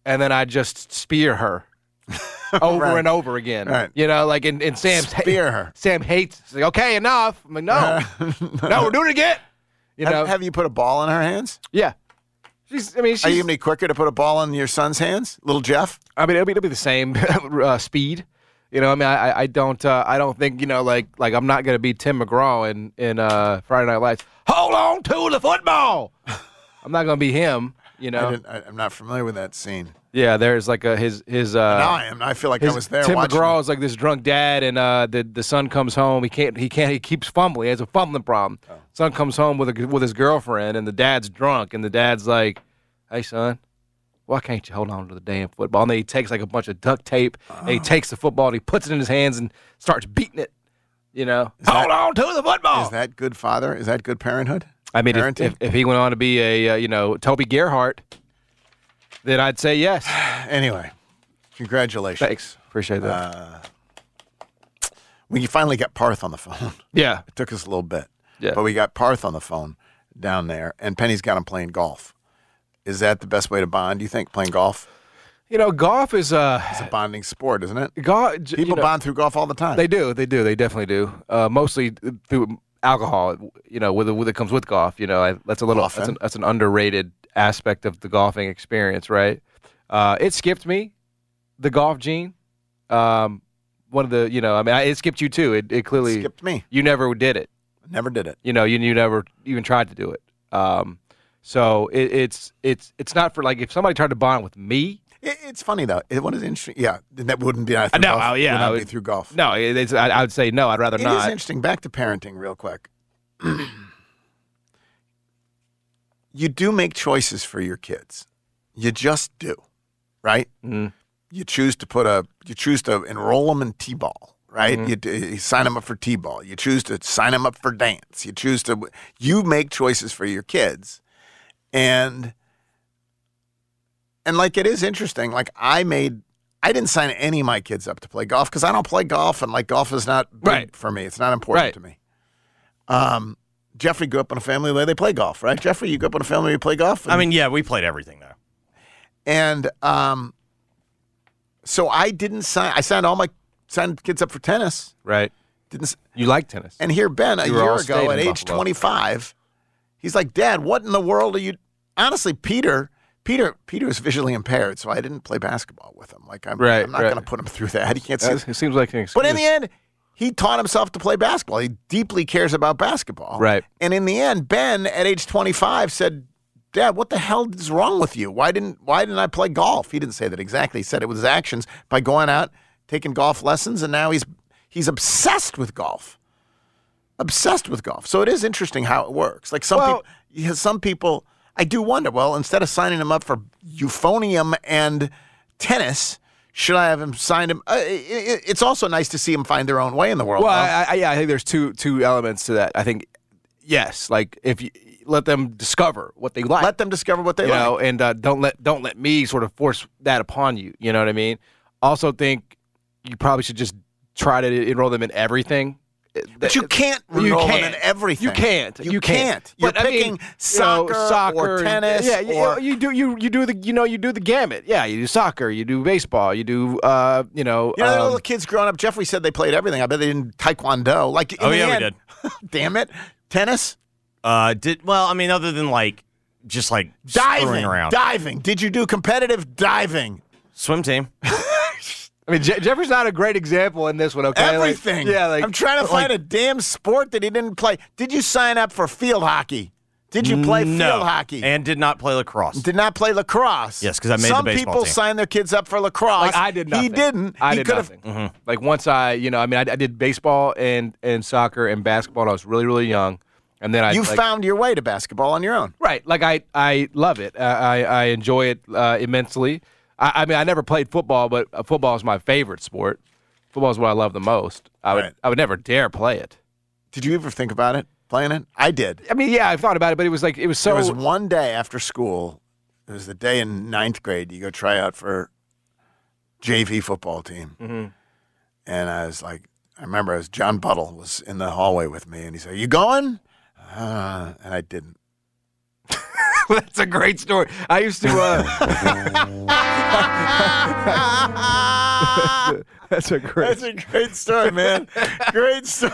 and then I just spear her. [laughs] over Right. and over again, Right. you know, like in, in Sam's Spear her. [laughs] Sam hates. Like, okay, enough. I'm like, no, [laughs] no, we're doing it again. You have, know, have you put a ball in her hands? yeah. I mean. Are you gonna be quicker to put a ball in your son's hands, little Jeff? I mean, it'll be, it'll be the same [laughs] uh, speed. You know, I mean, I, I- don't, uh, I don't think, you know, like, like I'm not gonna be Tim McGraw in in uh, Friday Night Lights. Hold on to the football. [laughs] I'm not gonna be him. You know. I, I'm not familiar with that scene. Yeah, there's like a his his. Uh, now I am. I feel like I was there Tim watching. McGraw is like this drunk dad, and uh, the the son comes home. He can't. He can't. He keeps fumbling. He has a fumbling problem. Oh. Son comes home with a, with his girlfriend, and the dad's drunk, and the dad's like, "Hey, son, why can't you hold on to the damn football?" And then he takes like a bunch of duct tape, and Oh. he takes the football, and he puts it in his hands, and starts beating it. You know, hold on to the football. Is that good father? Is that good parenthood? I mean, if, if, if he went on to be a uh, you know Toby Gerhart, then I'd say yes. [sighs] Anyway, congratulations. Thanks, appreciate that. Uh, you finally got Parth on the phone. [laughs] yeah, It took us a little bit. Yeah. But we got Parth on the phone down there, and Penny's got him playing golf. Is that the best way to bond, do you think, playing golf? you know, golf is a It's a bonding sport, isn't it? golf. People bond through golf all the time. They do. They do. They definitely do. Uh, mostly through alcohol. You know, with with it comes with golf. You know, I, that's a little. That's Often. an, that's an underrated aspect of the golfing experience, right? Uh, it skipped me, the golf gene. Um, one of the, you know, I mean, I, it skipped you too. It, it clearly skipped me. You never did it. Never did it. You know, you you never even tried to do it. Um, so it, it's it's it's not for like if somebody tried to bond with me. It, it's funny though. It, what is interesting? Yeah, that wouldn't be. Uh, no, golf. oh, yeah, Would not I be through golf. No, it's, I, I would say no. I'd rather not. It is interesting. Back to parenting, real quick. [clears throat] you do make choices for your kids. You just do, right? Mm-hmm. You choose to put a. You choose to enroll them in t-ball, right? Mhm. You, you sign them up for t-ball. You choose to sign them up for dance. You choose to. You make choices for your kids, and and like it is interesting. Like I made. I didn't sign any of my kids up to play golf because I don't play golf, and like golf is not big Right. for me. It's not important Right. to me. Um, Jeffrey grew up in a family where they play golf, right? Jeffrey, you grew up in a family where you play golf. I mean, yeah, we played everything there. and um, so I didn't sign. I signed all my signed kids up for tennis. Right. Didn't. You like tennis. And here, Ben, a You were year ago, at in age Buffalo. 25, he's like, "Dad, what in the world are you?" Honestly, Peter, Peter, Peter is visually impaired, so I didn't play basketball with him. Like, I'm, Right, I'm not right. going to put him through that. He can't see. That's- It seems like an excuse. But in the end, he taught himself to play basketball. He deeply cares about basketball. Right. And in the end, Ben at age 25 said, "Dad, what the hell is wrong with you? Why didn't why didn't I play golf?" He didn't say that exactly. He said it was his actions by going out, taking golf lessons, and now he's he's obsessed with golf. Obsessed with golf. So it is interesting how it works. Like some Well- people, some people, I do wonder. Well, instead of signing him up for euphonium and tennis. Should I have him sign him? Uh, i- i- it's also nice to see him find their own way in the world. Well. I, I, yeah, I think there's two two elements to that. I think yes, like if you let them discover what they like, Let them discover what they you like. know, and uh, don't let don't let me sort of force that upon you. You know what I mean? Also, think you probably should just try to enroll them in everything. But you can't You can't. in everything. You can't. You You, can't. You're But, I mean, picking you know, soccer or tennis Yeah, you, or- you do you you do the you know you do the gamut. Yeah, you do soccer, you do baseball, you do uh you know. You know, the um, little kids growing up. Jeffrey said they played everything. I bet they didn't taekwondo. Like, in Oh, the yeah, we did. [laughs] damn it, tennis, Uh, did well? I mean, other than like just like diving, around, diving. Did you do competitive diving? swim team. [laughs] I mean, Je- Jeffrey's not a great example in this one. Okay, Like, Everything. yeah, like I'm trying to like- find a damn sport that he didn't play. Did you sign up for field hockey? Did you play no, field hockey? and did not play lacrosse. Did not play lacrosse. Yes, because I made the Some baseball people team. sign their kids up for lacrosse. Like I did nothing. He didn't. I he did could have. nothing. Like once I, you know, I mean, I, I did baseball and and soccer and basketball. When I was really really young, and then I You like, found your way to basketball on your own. right. Like I I love it. Uh, I I enjoy it uh, immensely. I, I mean, I never played football, but uh, football is my favorite sport. Football is what I love the most. I would Right. I would never dare play it. Did you ever think about it, playing it? I did. I mean, yeah, I thought about it, but it was like it was so. there was one day after school. It was the day in ninth grade. You go try out for JV football team, Mhm. and I was like, I remember as John Buttle was in the hallway with me, and he said, "You going?" Uh, and I didn't. [laughs] That's a great story. I used to. Uh, [laughs] that's a great. That's a great story, man. great story.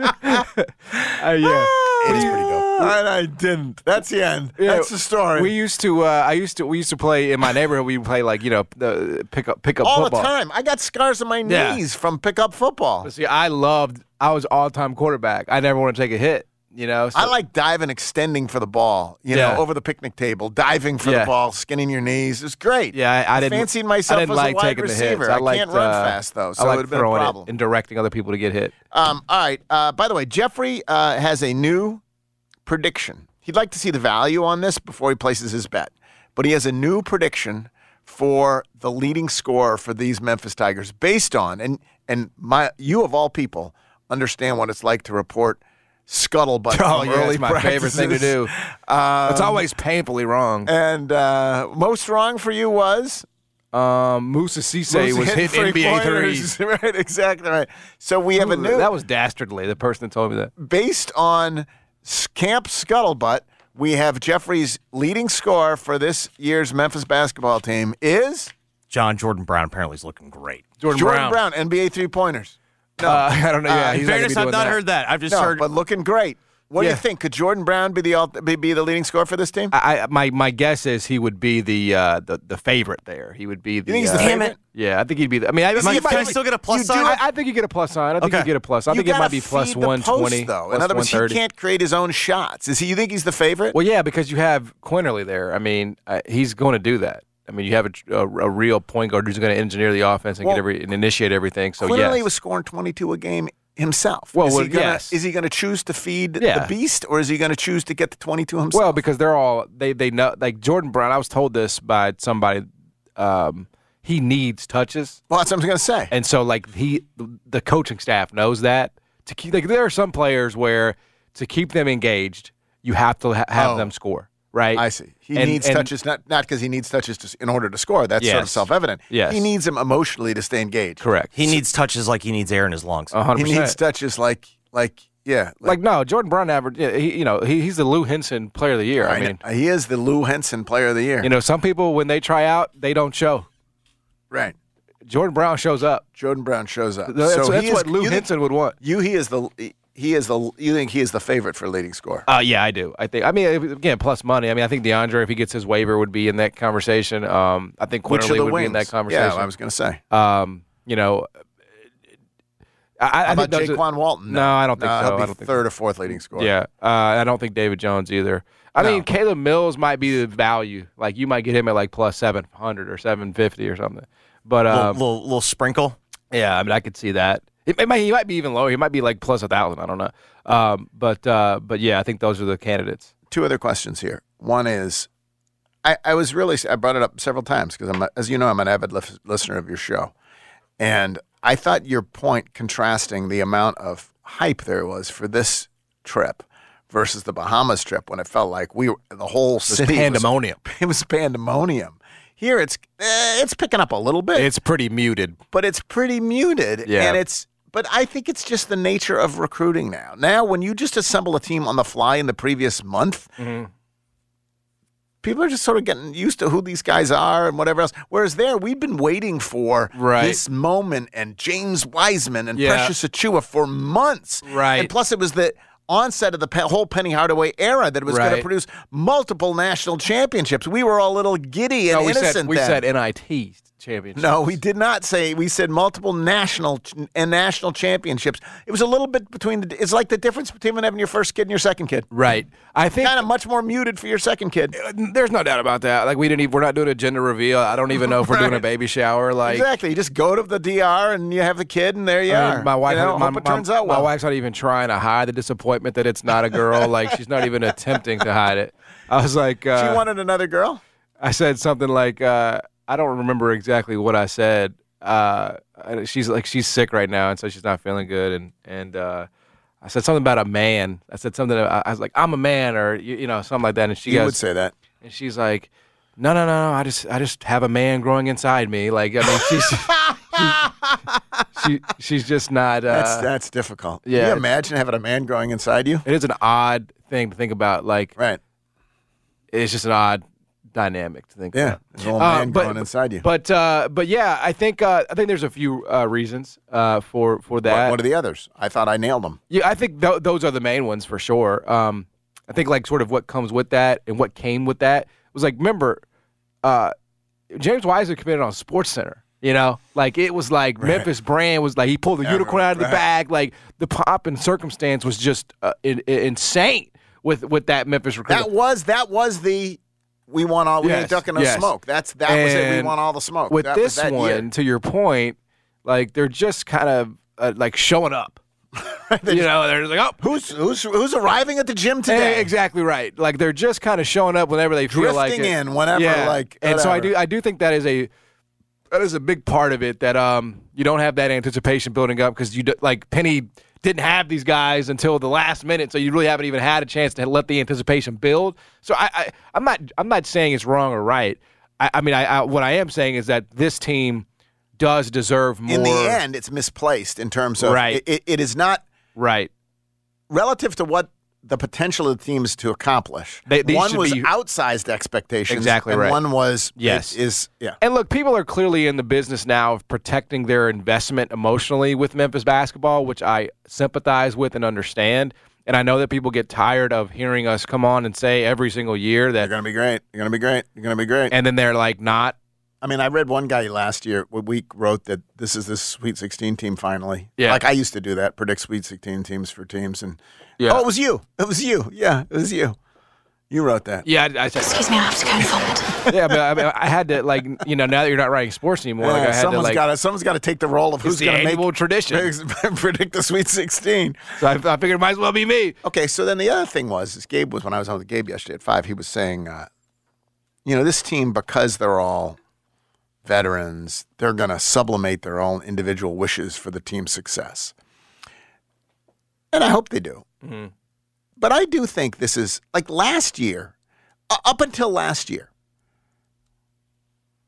Uh, yeah. It is pretty dope. And I didn't. That's the end. Yeah, That's the story. We used to. Uh, I used to. We used to play in my neighborhood. We would play like you know the pick up pick up all football. the time. I got scars on my Yeah. knees from pickup football. But see, I loved. I was all time quarterback. I never want to take a hit. You know. so- I like diving, extending for the ball. You Yeah. know, over the picnic table, diving for Yeah. the ball, skinning your knees. It's great. Yeah, I, I didn't. fancied myself I didn't as like a wide receiver. I, liked, can't run uh, fast though, so I it like would have been a throwing problem. it and directing other people to get hit. Um, all right. Uh, by the way, Jeffrey uh, has a new prediction. He'd like to see the value on this before he places his bet, but he has a new prediction for the leading scorer for these Memphis Tigers based on and and my you of all people understand what it's like to report scuttlebutt [laughs] Oh, from yeah, early it's my favorite thing to do. Um, it's always painfully wrong. and uh, most wrong for you was Um, Moussa Cisse Moussa was hitting hit NBA three-pointers. threes. [laughs] right, exactly right. So we have a new That was dastardly. The person that told me that. based on S- Camp Scuttlebutt, we have Jeffrey's leading scorer for this year's Memphis basketball team is John Jordan Brown apparently is looking great. Jordan, Jordan Brown. Brown, NBA three pointers. No, Uh, [laughs] I don't know. Yeah, Uh, he's In fairness, be I've not that. heard that. I've just no, heard. but looking great. What do you think? Could Jordan Brown be the be, be the leading scorer for this team? I, I my my guess is he would be the uh, the the favorite there. He would be the. You think he's the uh, favorite? Yeah, I think he'd be. The, I mean, I, my- he- my- can I still get a plus sign? I, I think you get a plus sign. I think Okay. you get a plus. I You think it might gotta be plus feed the one post, twenty. though. In other words, he can't create his own shots. Is he? You think he's the favorite? Well, yeah, because you have Quinerly there. I mean, uh, he's going to do that. I mean, you have a, a, a real point guard who's going to engineer the offense and Well, get every and initiate everything. So Clearly, yes. was scoring 22 a game himself. Well, is well, he gonna, yes. Is he going to choose to feed Yeah. the beast, or is he going to choose to get the 22 himself? Well, because they're all they they know like Jordan Brown. I was told this by somebody. Um, he needs touches. Well, that's what I'm going to say. And so, like he, the coaching staff knows that to keep. Like there are some players where to keep them engaged, you have to ha- have Oh. them score. Right. I see. He And- needs and- touches, not not because he needs touches to, in order to score. That's sort of self-evident. Yes. He needs them emotionally to stay engaged. Correct. He needs touches like he needs air in his lungs. A hundred He needs touches like like yeah. Like no, Jordan Brown average. He, you know, he, he's the Lou Henson Player of the Year. I, I mean, know. he is the Lou Henson Player of the Year. you know, some people when they try out, they don't show. right. Jordan Brown shows up. Jordan Brown shows up. That's, so that's he is, what Lou you think- Henson would want. You he is the he is the you think he is the favorite for leading scorer. Uh, yeah, I do. I think. I mean, again, plus money. I mean, I think DeAndre, if he gets his waiver, would be in that conversation. Um, I think Which of Quinerly the would be in that conversation. Yeah, I was going to say. Um, you know, I, I How think about those are- Jaykwon Walton? No, I don't think No, so. he'll be I don't think third or fourth leading scorer. Yeah, uh, I don't think David Jones either. I No. mean, Caleb Mills might be the value. Like you might get him at like plus seven hundred or seven fifty or something. But little, um, little, little sprinkle. yeah, I mean, I could see that. It, it might, he might be even lower. He might be like plus a thousand. I don't know. Um, but uh, but yeah, I think those are the candidates. Two other questions here. One is, I, I was really I brought it up several times because I'm a, as you know I'm an avid lis- listener of your show, and I thought your point contrasting the amount of hype there was for this trip versus the Bahamas trip when it felt like we were, the whole city was- pandemonium. [laughs] it was pandemonium. Here it's eh, it's picking up a little bit. It's pretty muted. but it's pretty muted. Yeah. And it's but I think it's just the nature of recruiting now. Now when you just assemble a team on the fly in the previous month, Mm-hmm. people are just sort of getting used to who these guys are and whatever else. Whereas there, we've been waiting for Right. this moment and James Wiseman and Yeah. Precious Achiuwa for months. Right. And plus it was the onset of the pe- whole Penny Hardaway era that was going to produce multiple national championships. We were all a little giddy and No, we innocent said we then. said NIT championship. No, we did not say. We said multiple national ch- and national championships. It was a little bit between the. It's like the difference between having your first kid and your second kid. Right. I think Kind of much more muted for your second kid. there's no doubt about that. Like we didn't even we're not doing a gender reveal. I don't even know if we're doing a [laughs] baby shower. Like exactly. You just go to the DR and you have the kid, and there you I mean, are. my wife, You know, my, my- turns out my wife's not even trying to hide the disappointment that it's not a girl. like she's not even attempting to hide it. I was like, uh, she wanted another girl. I said something like, uh, I don't remember exactly what I said. Uh, she's like, she's sick right now, and so she's not feeling good. And and uh, I said something about a man. I said something. I I was like, I'm a man, or you, you know, something like that. And she You goes, would say that. and she's like, No, no, no, no. I just, I just have a man growing inside me. Like, I mean, she's, she, she, she's just not. Uh, That's that's difficult. yeah, Can you imagine having a man growing inside you? It is an odd thing to think about. Like, right? It's just an odd dynamic to think. Yeah, about. little Uh, man but- growing inside you. But, uh, but yeah, I think, uh, I think there's a few uh, reasons uh, for for that. What, what are the others? I thought I nailed them. Yeah, I think th- those are the main ones for sure. Um, I think like sort of what comes with that and what came with that was like remember, uh, James Wiseman committed on Sports Center. You know, like it was like Right. Memphis brand was like he pulled the Yeah, unicorn out of the right. bag. Like the pop and circumstance was just uh, in, in- insane with with that Memphis recruitment. That was that was the we want all we ain't ducking no yes. smoke. That's that was it. We want all the smoke. With That this that one, year. to your point, like they're just kind of uh, like showing up. [laughs] you know, they're just like, oh, who's who's who's arriving at the gym today? Eh, exactly right. Like they're just kind of showing up whenever they feel like it. in whenever, Yeah. like, And so I do I do think that is a that is a big part of it that um you don't have that anticipation building up because you do, like Penny didn't have these guys until the last minute, so you really haven't even had a chance to let the anticipation build. So I, I I'm not I'm not saying it's wrong or right. I, I mean I, I what I am saying is that this team does deserve more. In the end, it's misplaced in terms of Right. it, it, it is not right relative to what the potential of the teams to accomplish. They- these one should was be- outsized expectations, Exactly and right. one was Yes. it is yeah. And look, people are clearly in the business now of protecting their investment emotionally with Memphis basketball, which I sympathize with and understand. And I know that people get tired of hearing us come on and say every single year They're going to be great. You're going to be great. You're going to be great. and then they're like not. I mean, I read one guy last year, a week wrote that this is the Sweet 16 team finally. Yeah. Like I used to do that, predict Sweet 16 teams for teams. And Yeah. oh, it was you. It was you. Yeah, it was you. You wrote that. Yeah, I, I. Excuse me, I have to go and vomit. [laughs] yeah, but I, mean, I had to like you know now that you're not writing sports anymore, like I Yeah, had someone's to like. got to someone's got to take the role of who's going to make annual tradition. [laughs] predict the Sweet 16. So I, I figured it might as well be me. Okay, so then the other thing was, is Gabe was when I was on with Gabe yesterday at five. He was saying, uh, you know, this team because they're all veterans, they're going to sublimate their own individual wishes for the team's success, and I hope they do. Mhm. But I do think this is like last year, up until last year,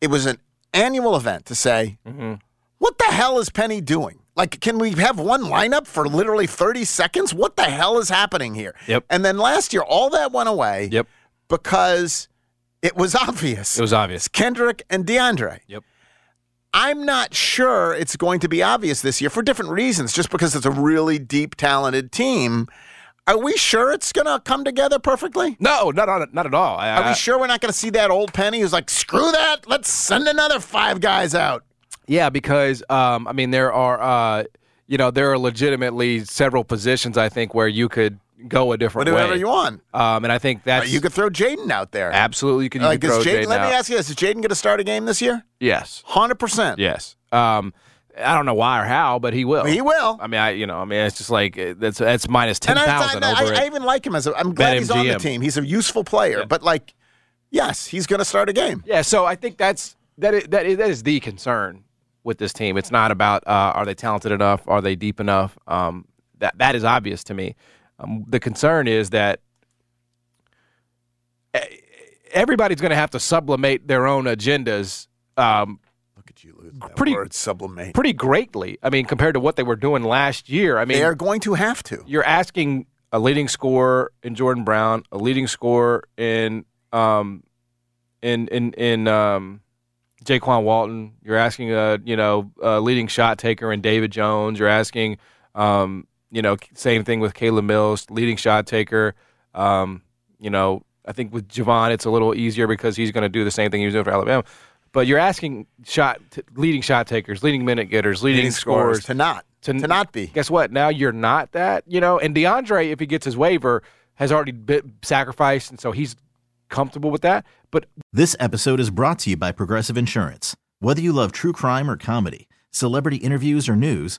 it was an annual event to say, Mm-hmm. what the hell is Penny doing? Like, can we have one lineup for literally 30 seconds? What the hell is happening here? Yep. And then last year, all that went away. Yep. Because it was obvious. It was obvious. It's Kendrick and DeAndre. Yep. I'm not sure it's going to be obvious this year for different reasons, just because it's a really deep, talented team. Are we sure it's going to come together perfectly? No, not not, not at all. I, Are I- we sure we're not going to see that old Penny who's like, screw that, let's send another five guys out? Yeah, because um, I mean there are uh, you know there are legitimately several positions I think where you could go a different way. Whatever you want. Um, and I think that's you could throw Jayden out there. absolutely you could, you Like, could is throw Jayden, Jayden let out. me ask you this: Is Jayden going to start a game this year? Yes, hundred percent. yes. Um, I don't know why or how, but he will. He will. I mean, I you know, I mean, it's just like uh, that's that's minus ten thousand I, I, over I, I even like him as a. I'm glad he's on the team. He's a useful player, but like, yes, he's going to start a game. Yeah, so I think that's that is, that is, that is the concern with this team. It's not about uh, are they talented enough, are they deep enough. Um, that that is obvious to me. Um, the concern is that everybody's going to have to sublimate their own agendas. Um, Look at you that pretty word, sublimate. pretty greatly. I mean, compared to what they were doing last year. I mean, they are going to have to. you're asking a leading scorer in Jordan Brown, a leading scorer in um in in in um Jaykwon Walton. You're asking a you know a leading shot taker in David Jones. You're asking um you know same thing with Caleb Mills, leading shot taker. Um you know I think with Jahvon it's a little easier because he's going to do the same thing he was doing for Alabama. But you're asking shot t- leading shot takers, leading minute getters, leading, Leading scorers scorers to not to, not be. Guess what? Now you're not that, you know. And DeAndre, if he gets his waiver, has already been sacrificed, and so he's comfortable with that. But This episode is brought to you by Progressive Insurance. Whether you love true crime or comedy, celebrity interviews or news,